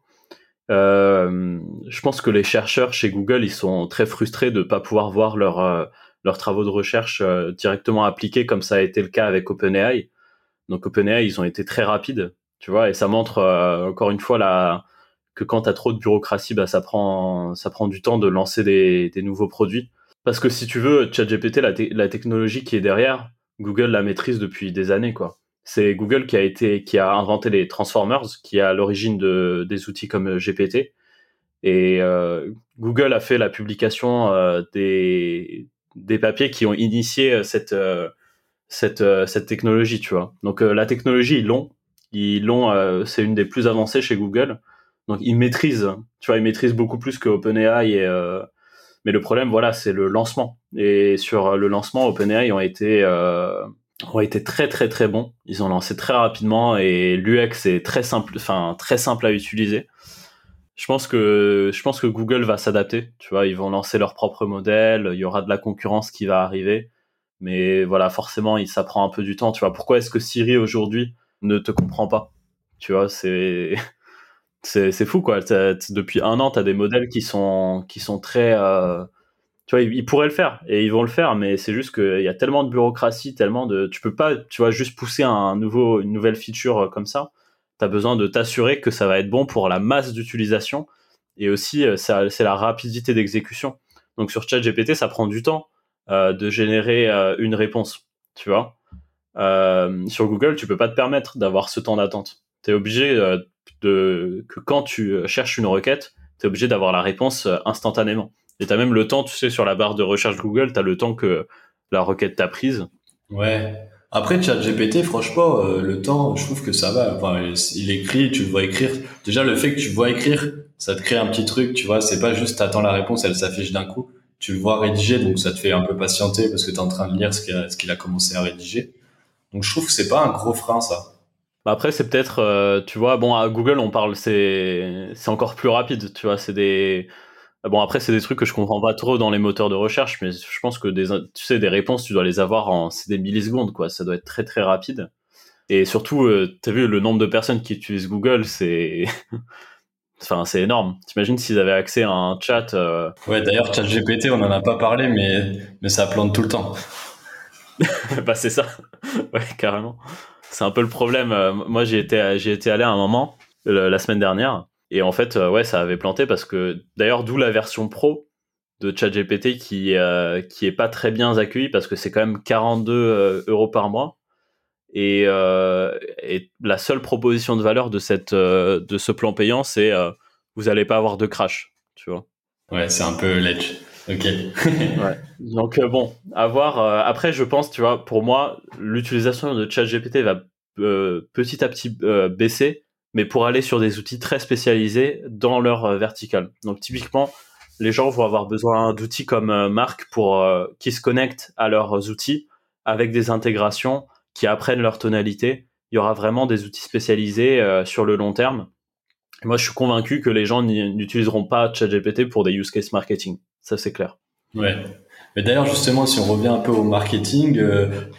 Euh, je pense que les chercheurs chez Google, ils sont très frustrés de pas pouvoir voir leur leurs travaux de recherche euh, directement appliqués, comme ça a été le cas avec OpenAI. Donc OpenAI, ils ont été très rapides, tu vois, et ça montre euh, encore une fois la, que quand tu trop de bureaucratie, bah, ça, prend, ça prend du temps de lancer des, des nouveaux produits. Parce que si tu veux, ChatGPT, la, la technologie qui est derrière, Google la maîtrise depuis des années, quoi. C'est Google qui a été, qui a inventé les transformers, qui est à l'origine de, des outils comme GPT. Et euh, Google a fait la publication euh, des, des papiers qui ont initié euh, cette euh, cette euh, cette technologie, tu vois. Donc la technologie ils l'ont, ils l'ont, c'est une des plus avancées chez Google. Donc ils maîtrisent, tu vois, ils maîtrisent beaucoup plus que OpenAI et mais le problème, voilà, c'est le lancement. Et sur le lancement, OpenAI ont été euh, ont été très très très bons. Ils ont lancé très rapidement et l'UX est très simple, enfin très simple à utiliser je pense que je pense que Google va s'adapter. Tu vois, ils vont lancer leur propre modèle. Il y aura de la concurrence qui va arriver, mais voilà, forcément, ça prend un peu du temps. Tu vois, pourquoi est-ce que Siri aujourd'hui ne te comprend pas? Tu vois, c'est c'est fou quoi. Depuis un an, tu as des modèles qui sont très euh, tu vois, ils, pourraient le faire et ils vont le faire, mais c'est juste qu'il y a tellement de bureaucratie, tellement de, tu peux pas, tu vois, juste pousser un nouveau, une nouvelle feature euh, comme ça tu as besoin de t'assurer que ça va être bon pour la masse d'utilisation et aussi euh, c'est la rapidité d'exécution. Donc sur ChatGPT, ça prend du temps de générer une réponse, tu vois. sur Google, tu peux pas te permettre d'avoir ce temps d'attente. Tu es obligé de que quand tu cherches une requête, tu es obligé d'avoir la réponse instantanément. Et tu as même le temps, tu sais, sur la barre de recherche Google, tu as le temps que la requête t'a prise. Ouais. Après, ChatGPT, franchement, euh, le temps, je trouve que ça va. Enfin, il écrit, tu le vois écrire. Déjà, le fait que tu vois écrire, ça te crée un petit truc, tu vois. C'est pas juste t'attends la réponse, elle s'affiche d'un coup. Tu le vois rédiger, donc ça te fait un peu patienter parce que tu es en train de lire ce qu'il a, a commencé à rédiger. Donc, je trouve que c'est pas un gros frein, ça. Bah, après, c'est peut-être, euh, tu vois, bon, à Google, on parle, c'est, c'est encore plus rapide, tu vois. C'est des, bon, après, c'est des trucs que je comprends pas trop dans les moteurs de recherche, mais je pense que des, tu sais, des réponses, tu dois les avoir en, c'est des millisecondes, quoi. Ça doit être très, très rapide. Et surtout, euh, tu as vu le nombre de personnes qui utilisent Google, c'est, enfin, c'est énorme. T'imagines s'ils avaient accès à un chat. Euh, ouais, d'ailleurs, chat GPT, on en a pas parlé, mais, mais ça plante tout le temps. bah, c'est ça. ouais, carrément. C'est un peu le problème. Euh, moi, j'ai été, j'ai été allé à un moment, la semaine dernière, et en fait, euh, ouais, ça avait planté parce que d'ailleurs, d'où la version pro de ChatGPT qui euh, qui est pas très bien accueillie parce que c'est quand même 42 euh, euros par mois. Et, et, la seule proposition de valeur de cette de ce plan payant, c'est vous n'allez pas avoir de crash, tu vois. Ouais, c'est un peu l'edge. Ok. ouais. Donc bon, à voir. après, je pense, tu vois, pour moi, l'utilisation de ChatGPT va petit à petit baisser mais pour aller sur des outils très spécialisés dans leur euh, vertical. Donc typiquement, les gens vont avoir besoin d'outils comme euh, Marc pour euh, qui se connectent à leurs outils avec des intégrations qui apprennent leur tonalité. Il y aura vraiment des outils spécialisés sur le long terme. moi, je suis convaincu que les gens n'utiliseront pas ChatGPT pour des use case marketing. Ça, c'est clair. Ouais. Mais d'ailleurs, justement, si on revient un peu au marketing,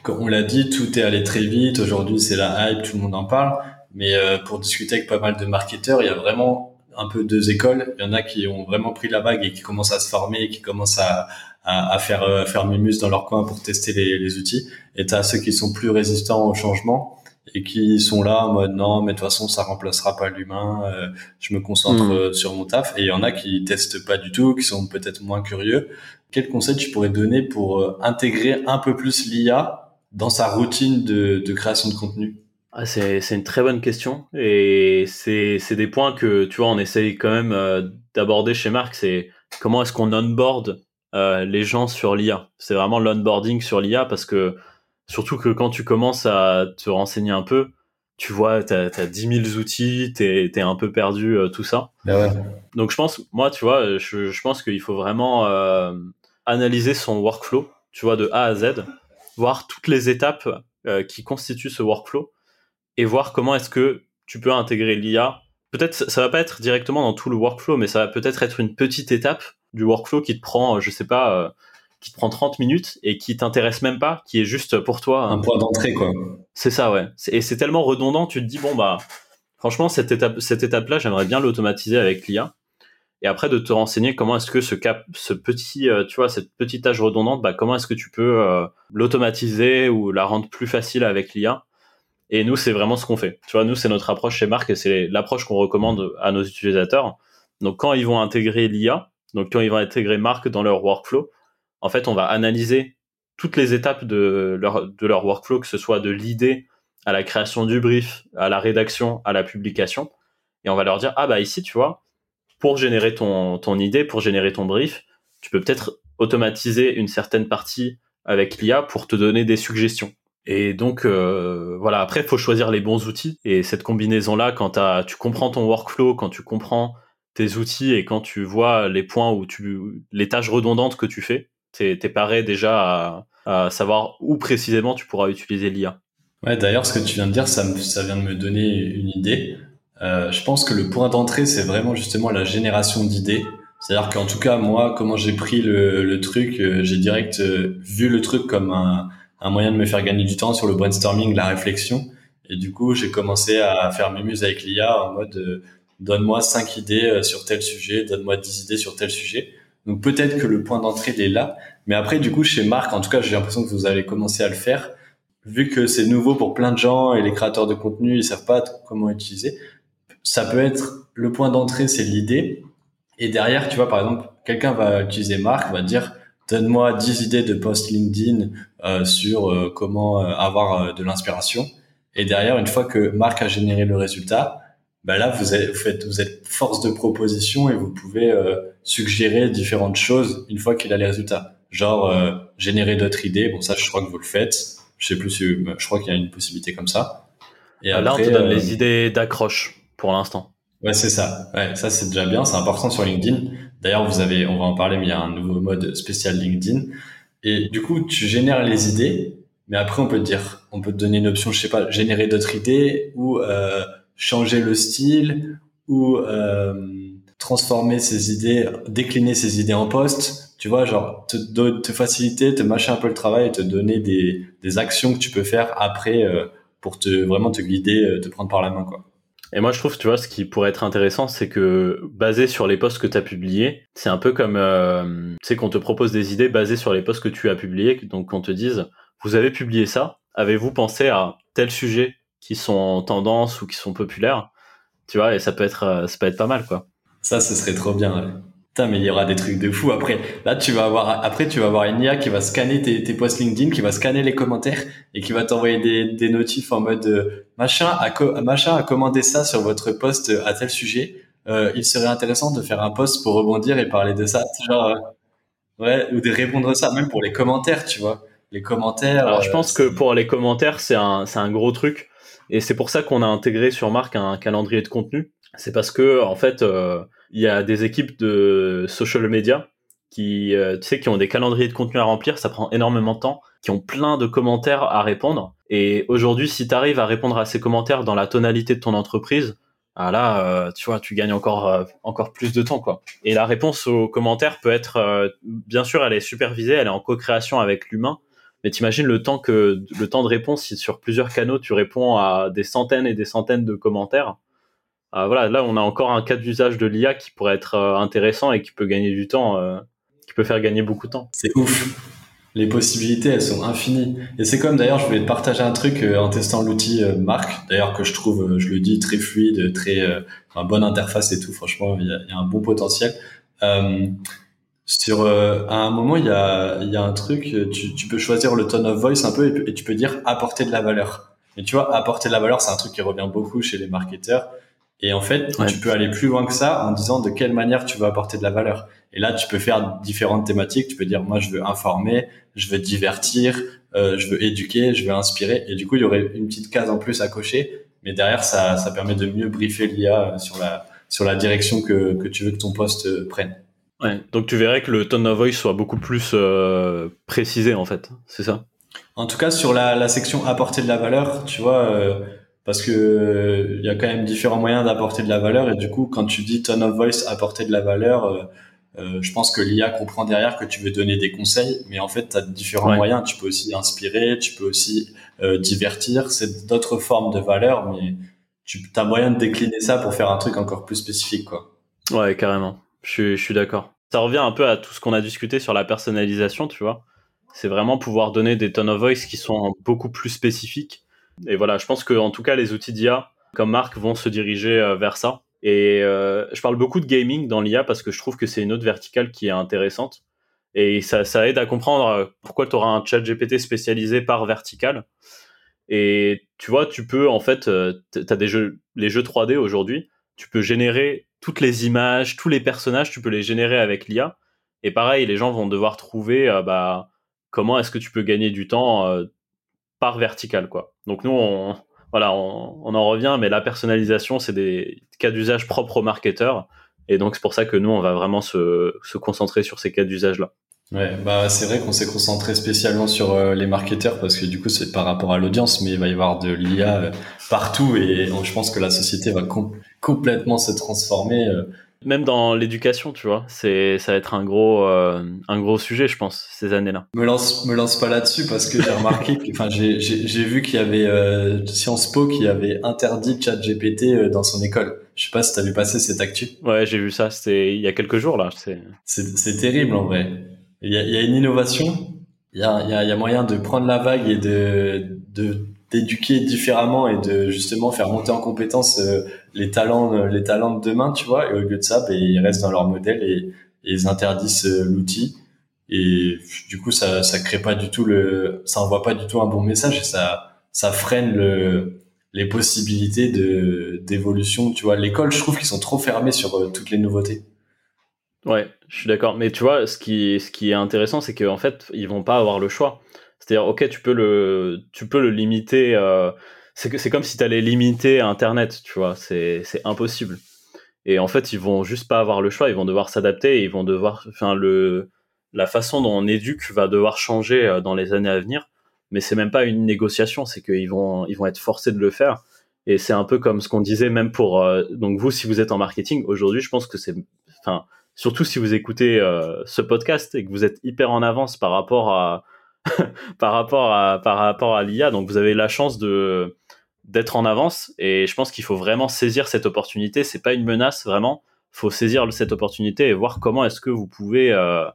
comme on l'a dit, tout est allé très vite. Aujourd'hui, c'est la hype, tout le monde en parle. Mais euh, pour discuter avec pas mal de marketeurs, il y a vraiment un peu deux écoles. Il y en a qui ont vraiment pris la vague et qui commencent à se former, qui commencent à, à, à faire euh, faire mimus dans leur coin pour tester les, les outils. Et tu as ceux qui sont plus résistants au changement et qui sont là en mode non, mais de toute façon ça remplacera pas l'humain. Euh, je me concentre hmm. sur mon taf. Et il y en a qui testent pas du tout, qui sont peut-être moins curieux. Quel conseil tu pourrais donner pour intégrer un peu plus l'IA dans sa routine de, de création de contenu? Ah, c'est, une très bonne question et c'est, des points que tu vois on essaye quand même euh, d'aborder chez Marc. C'est comment est-ce qu'on onboard euh, les gens sur l'IA. C'est vraiment l'onboarding sur l'IA parce que surtout que quand tu commences à te renseigner un peu, tu vois, tu as 10 000 outils, tu es un peu perdu, euh, tout ça. Ben Donc je pense, moi, tu vois, je, je pense qu'il faut vraiment analyser son workflow, tu vois, de A à Z, voir toutes les étapes qui constituent ce workflow et voir comment est-ce que tu peux intégrer l'IA. Peut-être ça va pas être directement dans tout le workflow, mais ça va peut-être être une petite étape du workflow qui te prend, je sais pas, euh, qui te prend 30 minutes et qui t'intéresse même pas, qui est juste pour toi. Un point d'entrée, quoi. C'est ça, ouais. Et c'est tellement redondant, tu te dis, bon, bah, franchement, cette étape, cette étape-là, j'aimerais bien l'automatiser avec l'IA. Et après, de te renseigner comment est-ce que ce cap, ce petit, euh, tu vois, cette petite tâche redondante, bah, comment est-ce que tu peux euh, l'automatiser ou la rendre plus facile avec l'IA et nous, c'est vraiment ce qu'on fait. Tu vois, nous, c'est notre approche chez Marc et c'est l'approche qu'on recommande à nos utilisateurs. Donc, quand ils vont intégrer l'IA, donc quand ils vont intégrer Marc dans leur workflow, en fait, on va analyser toutes les étapes de leur, workflow, que ce soit de l'idée à la création du brief, à la rédaction, à la publication. Et on va leur dire, ah bah ici, tu vois, pour générer ton, ton idée, pour générer ton brief, tu peux peut-être automatiser une certaine partie avec l'IA pour te donner des suggestions. Et donc euh, voilà, après il faut choisir les bons outils et cette combinaison là quand tu comprends ton workflow, quand tu comprends tes outils et quand tu vois les points où tu les tâches redondantes que tu fais, t'es es paré déjà à, savoir où précisément tu pourras utiliser l'IA. Ouais, d'ailleurs ce que tu viens de dire, ça, ça vient de me donner une idée. Euh, je pense que le point d'entrée c'est vraiment justement la génération d'idées. C'est-à-dire qu'en tout cas moi, comment j'ai pris le, truc, euh, j'ai direct euh, vu le truc comme un moyen de me faire gagner du temps sur le brainstorming, la réflexion. Et du coup, j'ai commencé à faire mes muses avec l'IA en mode donne-moi cinq idées sur tel sujet, donne-moi dix idées sur tel sujet. Donc peut-être que le point d'entrée est là, mais après du coup chez Marc, en tout cas, j'ai l'impression que vous allez commencer à le faire, vu que c'est nouveau pour plein de gens et les créateurs de contenu ils savent pas comment utiliser. Ça peut être le point d'entrée, c'est l'idée, et derrière, tu vois, par exemple, quelqu'un va utiliser Marc, va dire donne-moi 10 idées de post LinkedIn euh, sur euh, comment euh, avoir de l'inspiration. Et derrière, une fois que Marc a généré le résultat, bah là, vous êtes, vous, faites, vous êtes force de proposition et vous pouvez suggérer différentes choses une fois qu'il a les résultats. Genre, générer d'autres idées. Bon, ça, je crois que vous le faites. Je sais plus si, je crois qu'il y a une possibilité comme ça. Et là, on te donne les idées d'accroche pour l'instant. Ouais, c'est ça. Ouais, ça, c'est déjà bien. C'est important sur LinkedIn. D'ailleurs, vous avez, on va en parler, mais il y a un nouveau mode spécial LinkedIn. Et du coup, tu génères les idées, mais après, on peut te dire, on peut te donner une option, je sais pas, générer d'autres idées ou euh, changer le style ou euh, transformer ces idées, décliner ces idées en poste. Tu vois, genre te, te faciliter, te mâcher un peu le travail et te donner des, des actions que tu peux faire après euh, pour te vraiment te guider, euh, te prendre par la main, quoi. Et moi, je trouve, tu vois, ce qui pourrait être intéressant, c'est que basé sur les posts que tu as publiés, c'est un peu comme, euh, tu sais, qu'on te propose des idées basées sur les posts que tu as publiés. Donc, qu'on te dise, vous avez publié ça, avez-vous pensé à tel sujet qui sont en tendance ou qui sont populaires Tu vois, et ça peut être, euh, ça peut être pas mal, quoi. Ça, ce serait trop bien. Putain, mais il y aura des trucs de fou. Après, là, tu vas avoir, après, tu vas avoir une IA qui va scanner tes, tes posts LinkedIn, qui va scanner les commentaires et qui va t'envoyer des, des notifs en mode euh, machin a machin a commandé ça sur votre post à tel sujet. Euh, il serait intéressant de faire un post pour rebondir et parler de ça. Genre, euh, ouais, ou de répondre ça, même pour les commentaires, tu vois. Les commentaires. Alors, je pense que pour les commentaires, c'est un, c'est un gros truc. Et c'est pour ça qu'on a intégré sur Marc un calendrier de contenu. C'est parce que, en fait, il y a des équipes de social media qui, euh, tu sais, qui ont des calendriers de contenu à remplir, ça prend énormément de temps, qui ont plein de commentaires à répondre. Et aujourd'hui, si tu arrives à répondre à ces commentaires dans la tonalité de ton entreprise, ah là, euh, tu vois, tu gagnes encore euh, encore plus de temps, quoi. Et la réponse aux commentaires peut être, bien sûr, elle est supervisée, elle est en co-création avec l'humain. Mais t'imagines le temps que le temps de réponse si sur plusieurs canaux tu réponds à des centaines et des centaines de commentaires ah, voilà, là on a encore un cas d'usage de l'IA qui pourrait être euh, intéressant et qui peut gagner du temps, euh, qui peut faire gagner beaucoup de temps. C'est ouf. Les possibilités, elles sont infinies. Et c'est comme d'ailleurs, je voulais te partager un truc euh, en testant l'outil Marc, d'ailleurs que je trouve, je le dis, très fluide, très bonne interface et tout. Franchement, il y a, un bon potentiel. Sur à un moment, il y a, y a un truc, tu, tu peux choisir le tone of voice un peu et, et tu peux dire apporter de la valeur. Et tu vois, apporter de la valeur, c'est un truc qui revient beaucoup chez les marketeurs et en fait, tu peux aller plus loin que ça en disant de quelle manière tu veux apporter de la valeur. Et là, tu peux faire différentes thématiques. Tu peux dire, moi, je veux informer, je veux divertir, euh, je veux éduquer, je veux inspirer. Et du coup, il y aurait une petite case en plus à cocher. Mais derrière, ça, ça permet de mieux briefer l'IA sur la, sur la direction que, que tu veux que ton poste euh, prenne. Ouais, donc tu verrais que le tone of voice soit beaucoup plus euh, précisé en fait, c'est ça? En tout cas, sur la, la section apporter de la valeur, tu vois, euh, parce que il y a quand même différents moyens d'apporter de la valeur. Et du coup quand tu dis tone of voice apporter de la valeur euh, euh, je pense que l'IA comprend derrière que tu veux donner des conseils. Mais en fait tu as différents moyens. Tu peux aussi inspirer tu peux aussi euh, divertir. C'est d'autres formes de valeur mais tu as moyen de décliner ça pour faire un truc encore plus spécifique quoi. Ouais carrément je suis, d'accord ça revient un peu à tout ce qu'on a discuté sur la personnalisation tu vois c'est vraiment pouvoir donner des tone of voice qui sont beaucoup plus spécifiques et voilà, je pense que en tout cas les outils d'IA comme Marc vont se diriger euh, vers ça. Et euh, je parle beaucoup de gaming dans l'IA parce que je trouve que c'est une autre verticale qui est intéressante. Et ça, ça aide à comprendre euh, pourquoi tu auras un chat GPT spécialisé par verticale. Et tu vois, tu peux en fait, tu as des jeux, les jeux 3D aujourd'hui, tu peux générer toutes les images, tous les personnages, tu peux les générer avec l'IA. Et pareil, les gens vont devoir trouver bah, comment est-ce que tu peux gagner du temps par vertical quoi. Donc nous on voilà, on, en revient, mais la personnalisation, c'est des cas d'usage propres aux marketeurs. Et donc, c'est pour ça que nous, on va vraiment se, concentrer sur ces cas d'usage-là. Ouais, bah c'est vrai qu'on s'est concentré spécialement sur euh, les marketeurs parce que du coup c'est par rapport à l'audience, mais il va y avoir de l'IA euh, partout et je pense que la société va complètement se transformer. Euh, même dans l'éducation, tu vois, c'est ça va être un gros euh, un gros sujet, je pense, ces années-là. Me lance me lance pas là-dessus parce que j'ai remarqué, enfin j'ai j'ai vu qu'il y avait euh, Sciences Po qui avait interdit ChatGPT euh, dans son école. Je sais pas si t'as vu passer cette actu. Ouais, j'ai vu ça. C'était il y a quelques jours là. C'est c'est terrible en vrai. Il y a, il y a une innovation. Il y a, il y a y a moyen de prendre la vague et de de d'éduquer différemment et de justement faire monter en compétence euh, les talents euh, les talents de demain tu vois. Et au lieu de ça ben, ils restent dans leur modèle et, ils interdisent euh, l'outil. Et du coup ça ça crée pas du tout le ça envoie pas du tout un bon message et ça ça freine le les possibilités de d'évolution tu vois. L'école je trouve qu'ils sont trop fermés sur toutes les nouveautés. Ouais je suis d'accord. Mais tu vois ce qui ce qui est intéressant c'est qu'en fait ils vont pas avoir le choix c'est-à-dire, ok, tu peux le, tu peux le limiter. Euh, c'est, comme si tu allais limiter Internet, tu vois. C'est, impossible. Et en fait, ils vont juste pas avoir le choix. Ils vont devoir s'adapter. Ils vont devoir, enfin, le, la façon dont on éduque va devoir changer euh, dans les années à venir. Mais c'est même pas une négociation. C'est qu'ils vont, ils vont être forcés de le faire. Et c'est un peu comme ce qu'on disait même pour. Euh, donc vous, si vous êtes en marketing aujourd'hui, je pense que c'est, enfin, surtout si vous écoutez ce podcast et que vous êtes hyper en avance par rapport à par rapport à par rapport à l'IA. Donc vous avez la chance de d'être en avance et je pense qu'il faut vraiment saisir cette opportunité. C'est pas une menace vraiment. Faut saisir cette opportunité et voir comment est-ce que vous pouvez euh,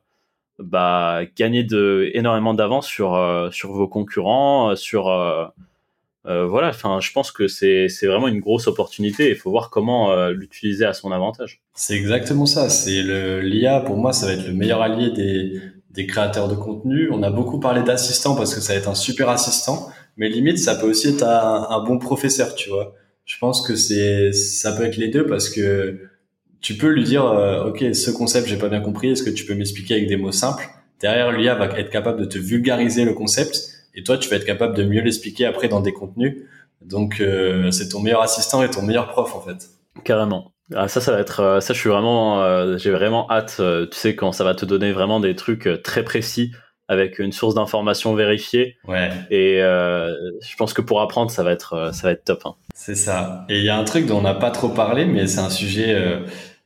bah, gagner de énormément d'avance sur euh, sur vos concurrents, sur euh, voilà, enfin, je pense que c'est vraiment une grosse opportunité. Il faut voir comment l'utiliser à son avantage. C'est exactement ça. C'est l'IA pour moi, ça va être le meilleur allié des des créateurs de contenu. On a beaucoup parlé d'assistant parce que ça va être un super assistant, mais limite ça peut aussi être un, bon professeur, tu vois. Je pense que c'est ça peut être les deux parce que tu peux lui dire ok ce concept j'ai pas bien compris, est-ce que tu peux m'expliquer avec des mots simples? Derrière l'IA va être capable de te vulgariser le concept et toi tu vas être capable de mieux l'expliquer après dans des contenus. Donc euh, c'est ton meilleur assistant et ton meilleur prof en fait. Carrément. Ah, ça, ça va être, euh, ça, je suis vraiment, euh, j'ai vraiment hâte. tu sais quand ça va te donner vraiment des trucs très précis avec une source d'information vérifiée. Ouais. Et je pense que pour apprendre, ça va être, ça va être top. Hein. C'est ça. Et il y a un truc dont on n'a pas trop parlé, mais c'est un sujet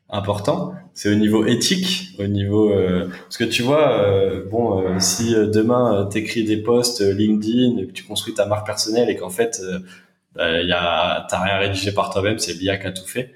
important c'est au niveau éthique, au niveau euh, parce que tu vois, euh, bon, euh, si demain t'écris des posts LinkedIn, et que tu construis ta marque personnelle et qu'en fait bah, il y a t'as rien rédigé par toi-même, c'est l'IA qui a tout fait.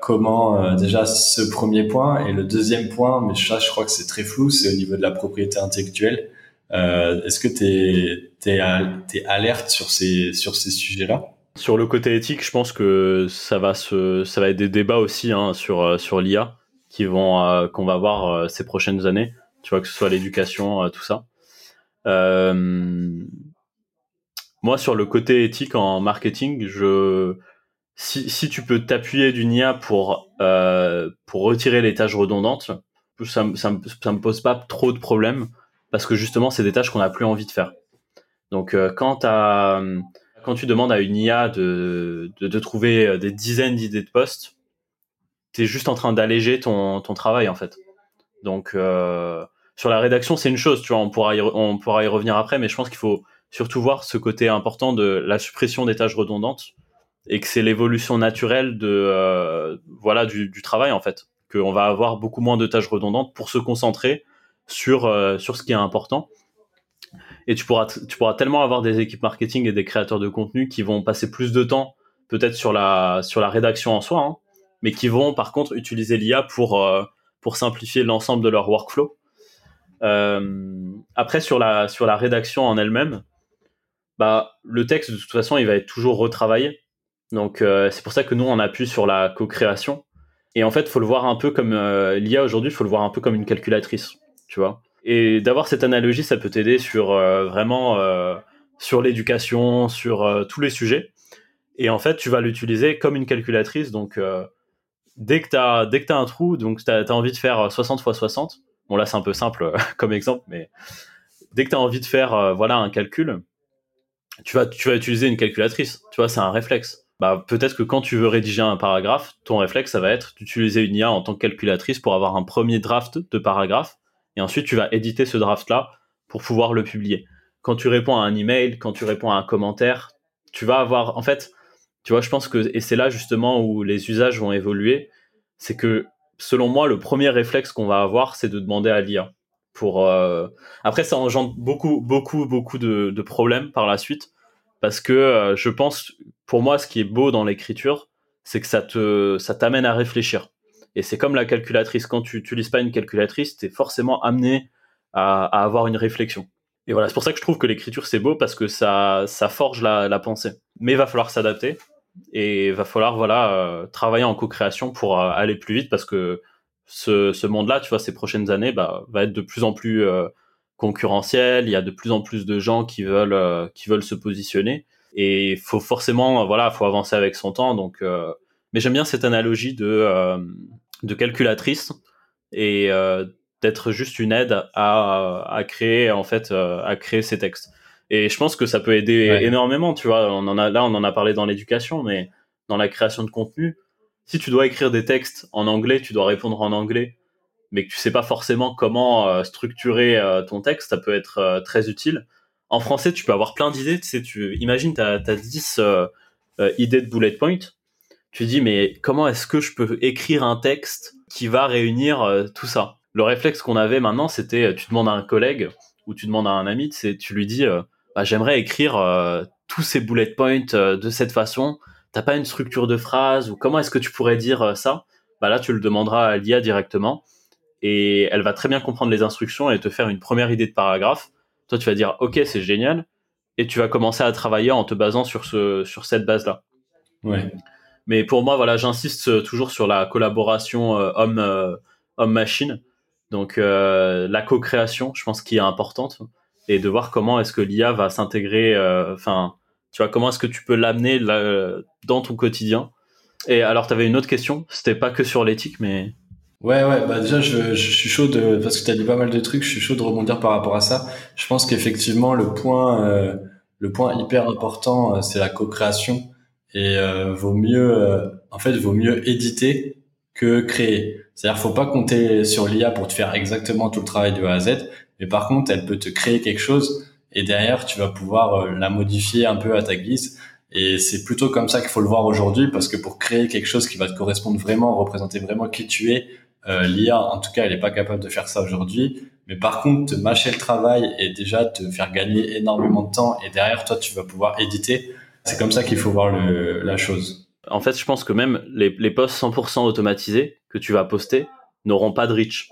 Comment déjà ce premier point et le deuxième point, mais ça je crois que c'est très flou, c'est au niveau de la propriété intellectuelle. Est-ce que t'es t'es t'es alerte sur ces sur ces sujets-là? Sur le côté éthique, je pense que ça va se, ça va être des débats aussi hein, sur euh, sur l'IA qui vont euh, qu'on va voir euh, ces prochaines années. Tu vois que ce soit l'éducation, tout ça. moi, sur le côté éthique en marketing, je si, si tu peux t'appuyer d'une IA pour pour retirer les tâches redondantes, ça, ça, ça me pose pas trop de problèmes parce que justement, c'est des tâches qu'on n'a plus envie de faire. Donc, quand tu as quand tu demandes à une IA de, de, trouver euh, des dizaines d'idées de postes, tu es juste en train d'alléger ton, ton travail en fait. Donc euh, sur la rédaction, c'est une chose, tu vois, on pourra on pourra y revenir après, mais je pense qu'il faut surtout voir ce côté important de la suppression des tâches redondantes et que c'est l'évolution naturelle de euh, voilà du, du, travail en fait, qu'on va avoir beaucoup moins de tâches redondantes pour se concentrer sur sur ce qui est important et tu pourras, tu pourras tellement avoir des équipes marketing et des créateurs de contenu qui vont passer plus de temps peut-être sur la, sur la rédaction en soi, hein, mais qui vont par contre utiliser l'IA pour, euh, pour simplifier l'ensemble de leur workflow. Euh, après, sur la, sur la rédaction en elle-même, bah, le texte, de toute façon, il va être toujours retravaillé. Donc, euh, c'est pour ça que nous, on appuie sur la co-création. Et en fait, faut le voir un peu comme l'IA aujourd'hui, faut le voir un peu comme une calculatrice, tu vois. Et d'avoir cette analogie, ça peut t'aider sur euh, vraiment euh, sur l'éducation, sur euh, tous les sujets. Et en fait, tu vas l'utiliser comme une calculatrice. Donc, dès que tu as, dès que as un trou, donc tu as, envie de faire 60 x 60, bon là c'est un peu simple comme exemple, mais dès que tu as envie de faire voilà un calcul, tu vas, tu vas utiliser une calculatrice. Tu vois, c'est un réflexe. Bah, peut-être que quand tu veux rédiger un paragraphe, ton réflexe, ça va être d'utiliser une IA en tant que calculatrice pour avoir un premier draft de paragraphe et ensuite tu vas éditer ce draft-là pour pouvoir le publier. Quand tu réponds à un email, quand tu réponds à un commentaire, tu vas avoir, en fait, tu vois, je pense que, et c'est là justement où les usages vont évoluer, c'est que selon moi, le premier réflexe qu'on va avoir, c'est de demander à l'IA. Pour euh, après, ça engendre beaucoup, beaucoup, beaucoup de, problèmes par la suite, parce que euh, je pense, pour moi, ce qui est beau dans l'écriture, c'est que ça te, ça t'amène à réfléchir. Et c'est comme la calculatrice. Quand tu n'utilises pas une calculatrice, tu es forcément amené à, avoir une réflexion. Et voilà, c'est pour ça que je trouve que l'écriture c'est beau parce que ça, ça forge la, pensée. Mais il va falloir s'adapter et il va falloir voilà euh, travailler en co-création pour euh, aller plus vite parce que ce, monde-là, tu vois, ces prochaines années, bah, va être de plus en plus concurrentiel. Il y a de plus en plus de gens qui veulent qui veulent se positionner et il faut forcément voilà, faut avancer avec son temps. Donc mais j'aime bien cette analogie de, euh, de calculatrice et euh, d'être juste une aide à, à créer en fait euh, à créer ces textes. Et je pense que ça peut aider énormément, tu vois. On en a là, on en a parlé dans l'éducation, mais dans la création de contenu, si tu dois écrire des textes en anglais, tu dois répondre en anglais, mais que tu sais pas forcément comment structurer ton texte, ça peut être très utile. En français, tu peux avoir plein d'idées. Tu sais, tu imagines, tu as, 10 idées de bullet point tu dis mais comment est-ce que je peux écrire un texte qui va réunir euh, tout ça? Le réflexe qu'on avait maintenant, c'était euh, tu demandes à un collègue ou tu demandes à un ami, c'est tu lui dis euh, bah, j'aimerais écrire tous ces bullet points de cette façon. T'as pas une structure de phrase ou comment est-ce que tu pourrais dire ça? Bah là, tu le demanderas à l'IA directement et elle va très bien comprendre les instructions et te faire une première idée de paragraphe. Toi, tu vas dire ok, c'est génial. et tu vas commencer à travailler en te basant sur ce sur cette base là. Ouais. Mais pour moi, voilà, j'insiste toujours sur la collaboration homme homme machine. Donc la co-création, je pense, qui est importante et de voir comment est-ce que l'IA va s'intégrer. Enfin, tu vois, comment est-ce que tu peux l'amener dans ton quotidien. Et alors, tu avais une autre question. C'était pas que sur l'éthique, mais Ouais, ouais, bah déjà, je, je suis chaud de, parce que tu as dit pas mal de trucs, je suis chaud de rebondir par rapport à ça. Je pense qu'effectivement, le point, euh, le point hyper important, euh, c'est la co-création. Et euh, vaut mieux, en fait, vaut mieux éditer que créer. C'est-à-dire, faut pas compter sur l'IA pour te faire exactement tout le travail de A à Z, mais par contre, elle peut te créer quelque chose et derrière, tu vas pouvoir la modifier un peu à ta guise. Et c'est plutôt comme ça qu'il faut le voir aujourd'hui, parce que pour créer quelque chose qui va te correspondre vraiment, représenter vraiment qui tu es, euh, L'IA, en tout cas, elle n'est pas capable de faire ça aujourd'hui. Mais par contre, te mâcher le travail et déjà te faire gagner énormément de temps et derrière toi, tu vas pouvoir éditer. C'est comme ça qu'il faut voir le, la chose. En fait, je pense que même les, les posts 100% automatisés que tu vas poster n'auront pas de reach.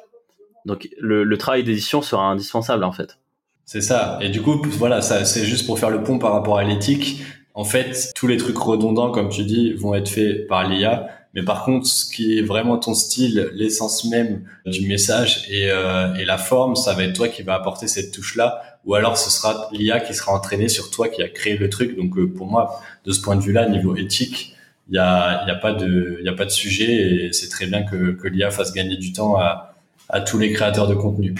Donc le, le travail d'édition sera indispensable en fait. C'est ça. Et du coup, voilà, ça, c'est juste pour faire le pont par rapport à l'éthique. En fait, tous les trucs redondants, comme tu dis, vont être faits par l'IA. Mais par contre, ce qui est vraiment ton style, l'essence même du message et, euh, et la forme, ça va être toi qui va apporter cette touche-là. Ou alors ce sera l'IA qui sera entraîné sur toi qui a créé le truc. Donc euh, pour moi, de ce point de vue-là, niveau éthique, il y a, y a pas de, a pas de sujet et c'est très bien que, que l'IA fasse gagner du temps à, à tous les créateurs de contenu.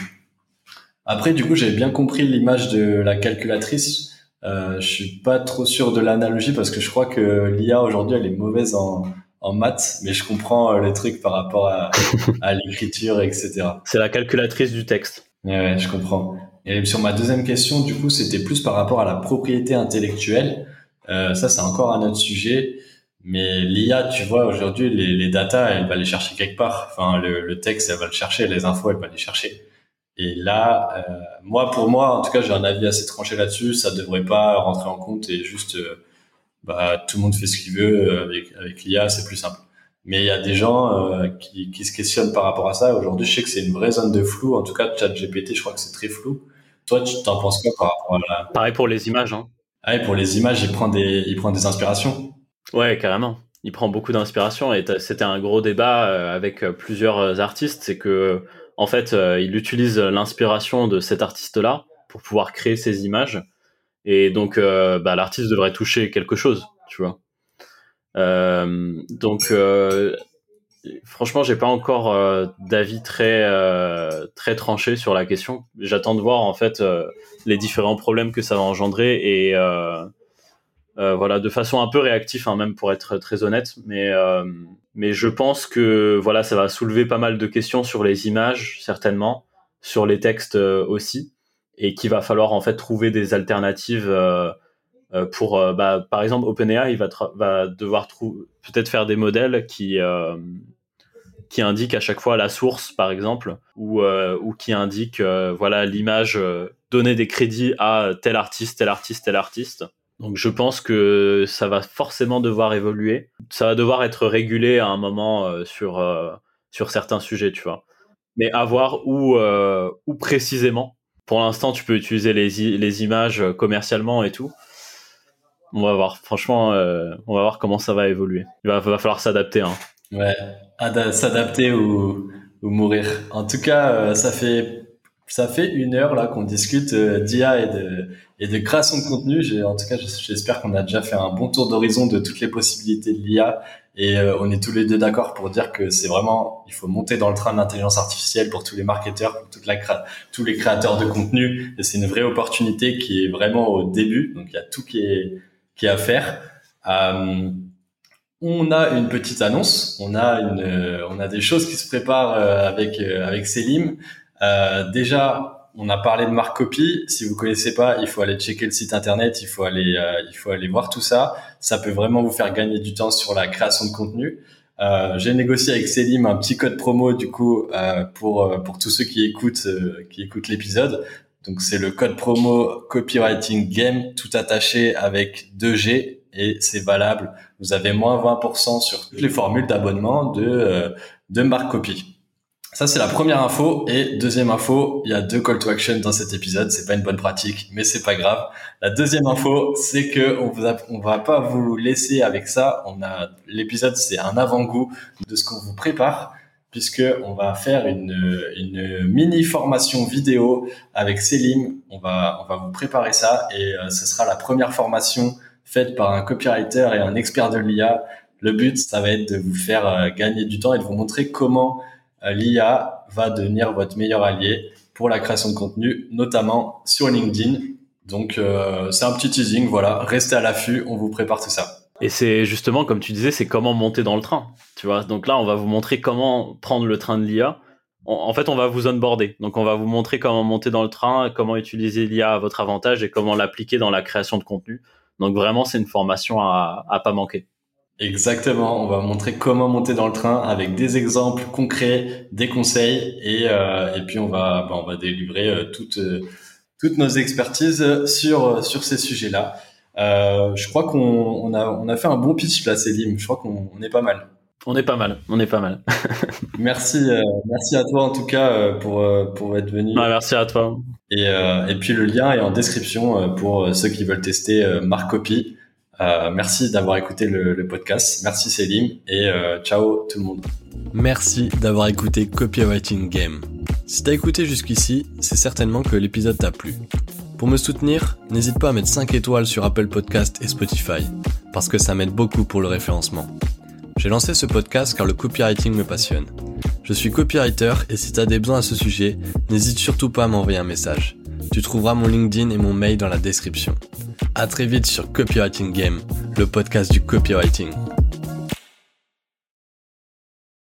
Après, du coup, j'avais bien compris l'image de la calculatrice. Euh, je suis pas trop sûr de l'analogie parce que je crois que l'IA aujourd'hui elle est mauvaise en, en maths, mais je comprends euh, les trucs par rapport à, à l'écriture, etc. C'est la calculatrice du texte. Ouais, ouais, je comprends. Et sur ma deuxième question, du coup, c'était plus par rapport à la propriété intellectuelle. Euh, ça, c'est encore un autre sujet. Mais l'IA, tu vois, aujourd'hui, les, les datas, elle va les chercher quelque part. Enfin, le, le, texte, elle va le chercher, les infos, elle va les chercher. Et là, euh, moi, pour moi, en tout cas, j'ai un avis assez tranché là-dessus. Ça devrait pas rentrer en compte et juste euh, bah, tout le monde fait ce qu'il veut euh, avec, avec l'IA, c'est plus simple. Mais il y a des gens euh, qui, qui, se questionnent par rapport à ça. Aujourd'hui, je sais que c'est une vraie zone de flou. En tout cas, ChatGPT, je crois que c'est très flou. Toi, tu t'en penses quoi par rapport à la... Pareil pour les images. Hein. Ah, et pour les images, il prend des, il prend des inspirations. Ouais, carrément. Il prend beaucoup d'inspiration et c'était un gros débat euh, avec plusieurs artistes. C'est que, en fait, il utilise l'inspiration de cet artiste-là pour pouvoir créer ses images et donc euh, bah, l'artiste devrait toucher quelque chose, tu vois. Euh, donc euh, franchement, j'ai pas encore d'avis très très tranché sur la question. J'attends de voir en fait les différents problèmes que ça va engendrer et voilà de façon un peu réactive, hein, même pour être très honnête. Mais mais je pense que voilà, ça va soulever pas mal de questions sur les images certainement, sur les textes aussi et qu'il va falloir en fait trouver des alternatives euh, euh pour, euh, bah, par exemple, OpenAI va, va devoir peut-être faire des modèles qui qui indiquent à chaque fois la source, par exemple, ou ou qui indiquent voilà l'image, donner des crédits à tel artiste, tel artiste, tel artiste. Donc je pense que ça va forcément devoir évoluer. Ça va devoir être régulé à un moment sur sur certains sujets, tu vois. Mais à voir où où précisément pour l'instant, tu peux utiliser les, les images euh, commercialement et tout. On va voir. Franchement, euh, on va voir comment ça va évoluer. Il va, falloir s'adapter. Hein. Ouais, s'adapter ou, ou mourir. En tout cas, euh, ça fait ça fait une heure là qu'on discute d'IA et de et de création de contenu. En tout cas, j'espère qu'on a déjà fait un bon tour d'horizon de toutes les possibilités de l'IA et euh, on est tous les deux d'accord pour dire que c'est vraiment, il faut monter dans le train de l'intelligence artificielle pour tous les marketeurs, pour toute tous les créateurs de contenu. Et c'est une vraie opportunité qui est vraiment au début. Donc il y a tout qui est, à faire. Euh, on a une petite annonce. On a a des choses qui se préparent euh, avec avec Selim. déjà, on a parlé de marque copy. Si vous connaissez pas, il faut aller checker le site internet, il faut aller, euh, il faut aller voir tout ça. Ça peut vraiment vous faire gagner du temps sur la création de contenu. Euh, j'ai négocié avec Selim un petit code promo du coup euh, pour pour tous ceux qui écoutent qui écoutent l'épisode. Donc c'est le code promo copywriting game tout attaché avec 2G et c'est valable. Vous avez moins 20% sur toutes les formules d'abonnement de de marque copy. Ça, c'est la première info. Et deuxième info, il y a deux call to action dans cet épisode. C'est pas une bonne pratique, mais c'est pas grave. La deuxième info, c'est que on, vous on va pas vous laisser avec ça. On a, l'épisode, c'est un avant-goût de ce qu'on vous prépare puisque on va faire une, une mini formation vidéo avec Selim. On va, on va vous préparer ça et euh, ce sera la première formation faite par un copywriter et un expert de l'IA. Le but, ça va être de vous faire euh, gagner du temps et de vous montrer comment l'IA va devenir votre meilleur allié pour la création de contenu, notamment sur LinkedIn. Donc euh, c'est un petit teasing, voilà, restez à l'affût, on vous prépare tout ça. Et c'est justement, comme tu disais, c'est comment monter dans le train. Tu vois, donc là, on va vous montrer comment prendre le train de l'IA. En fait, on va vous onboarder. Donc, on va vous montrer comment monter dans le train, comment utiliser l'IA à votre avantage et comment l'appliquer dans la création de contenu. Donc, vraiment, c'est une formation à, à pas manquer. Exactement, on va montrer comment monter dans le train avec des exemples concrets, des conseils et, euh, et puis on va, bah, on va délivrer euh, toutes, euh, toutes nos expertises sur, sur ces sujets-là. Euh, je crois qu'on on a, on a fait un bon pitch là, Célim. Je crois qu'on on est pas mal. On est pas mal, on est pas mal. merci, merci à toi en tout cas pour, pour être venu. merci à toi. Et, et puis le lien est en description pour ceux qui veulent tester Marc Copy. Euh, merci d'avoir écouté le, podcast. Merci Céline et euh, ciao tout le monde. Merci d'avoir écouté Copywriting Game. Si t'as écouté jusqu'ici, c'est certainement que l'épisode t'a plu. Pour me soutenir, n'hésite pas à mettre 5 étoiles sur Apple Podcast et Spotify, parce que ça m'aide beaucoup pour le référencement. J'ai lancé ce podcast car le copywriting me passionne. Je suis copywriter et si t'as des besoins à ce sujet, n'hésite surtout pas à m'envoyer un message. Tu trouveras mon LinkedIn et mon mail dans la description. À très vite sur Copywriting Game, le podcast du copywriting.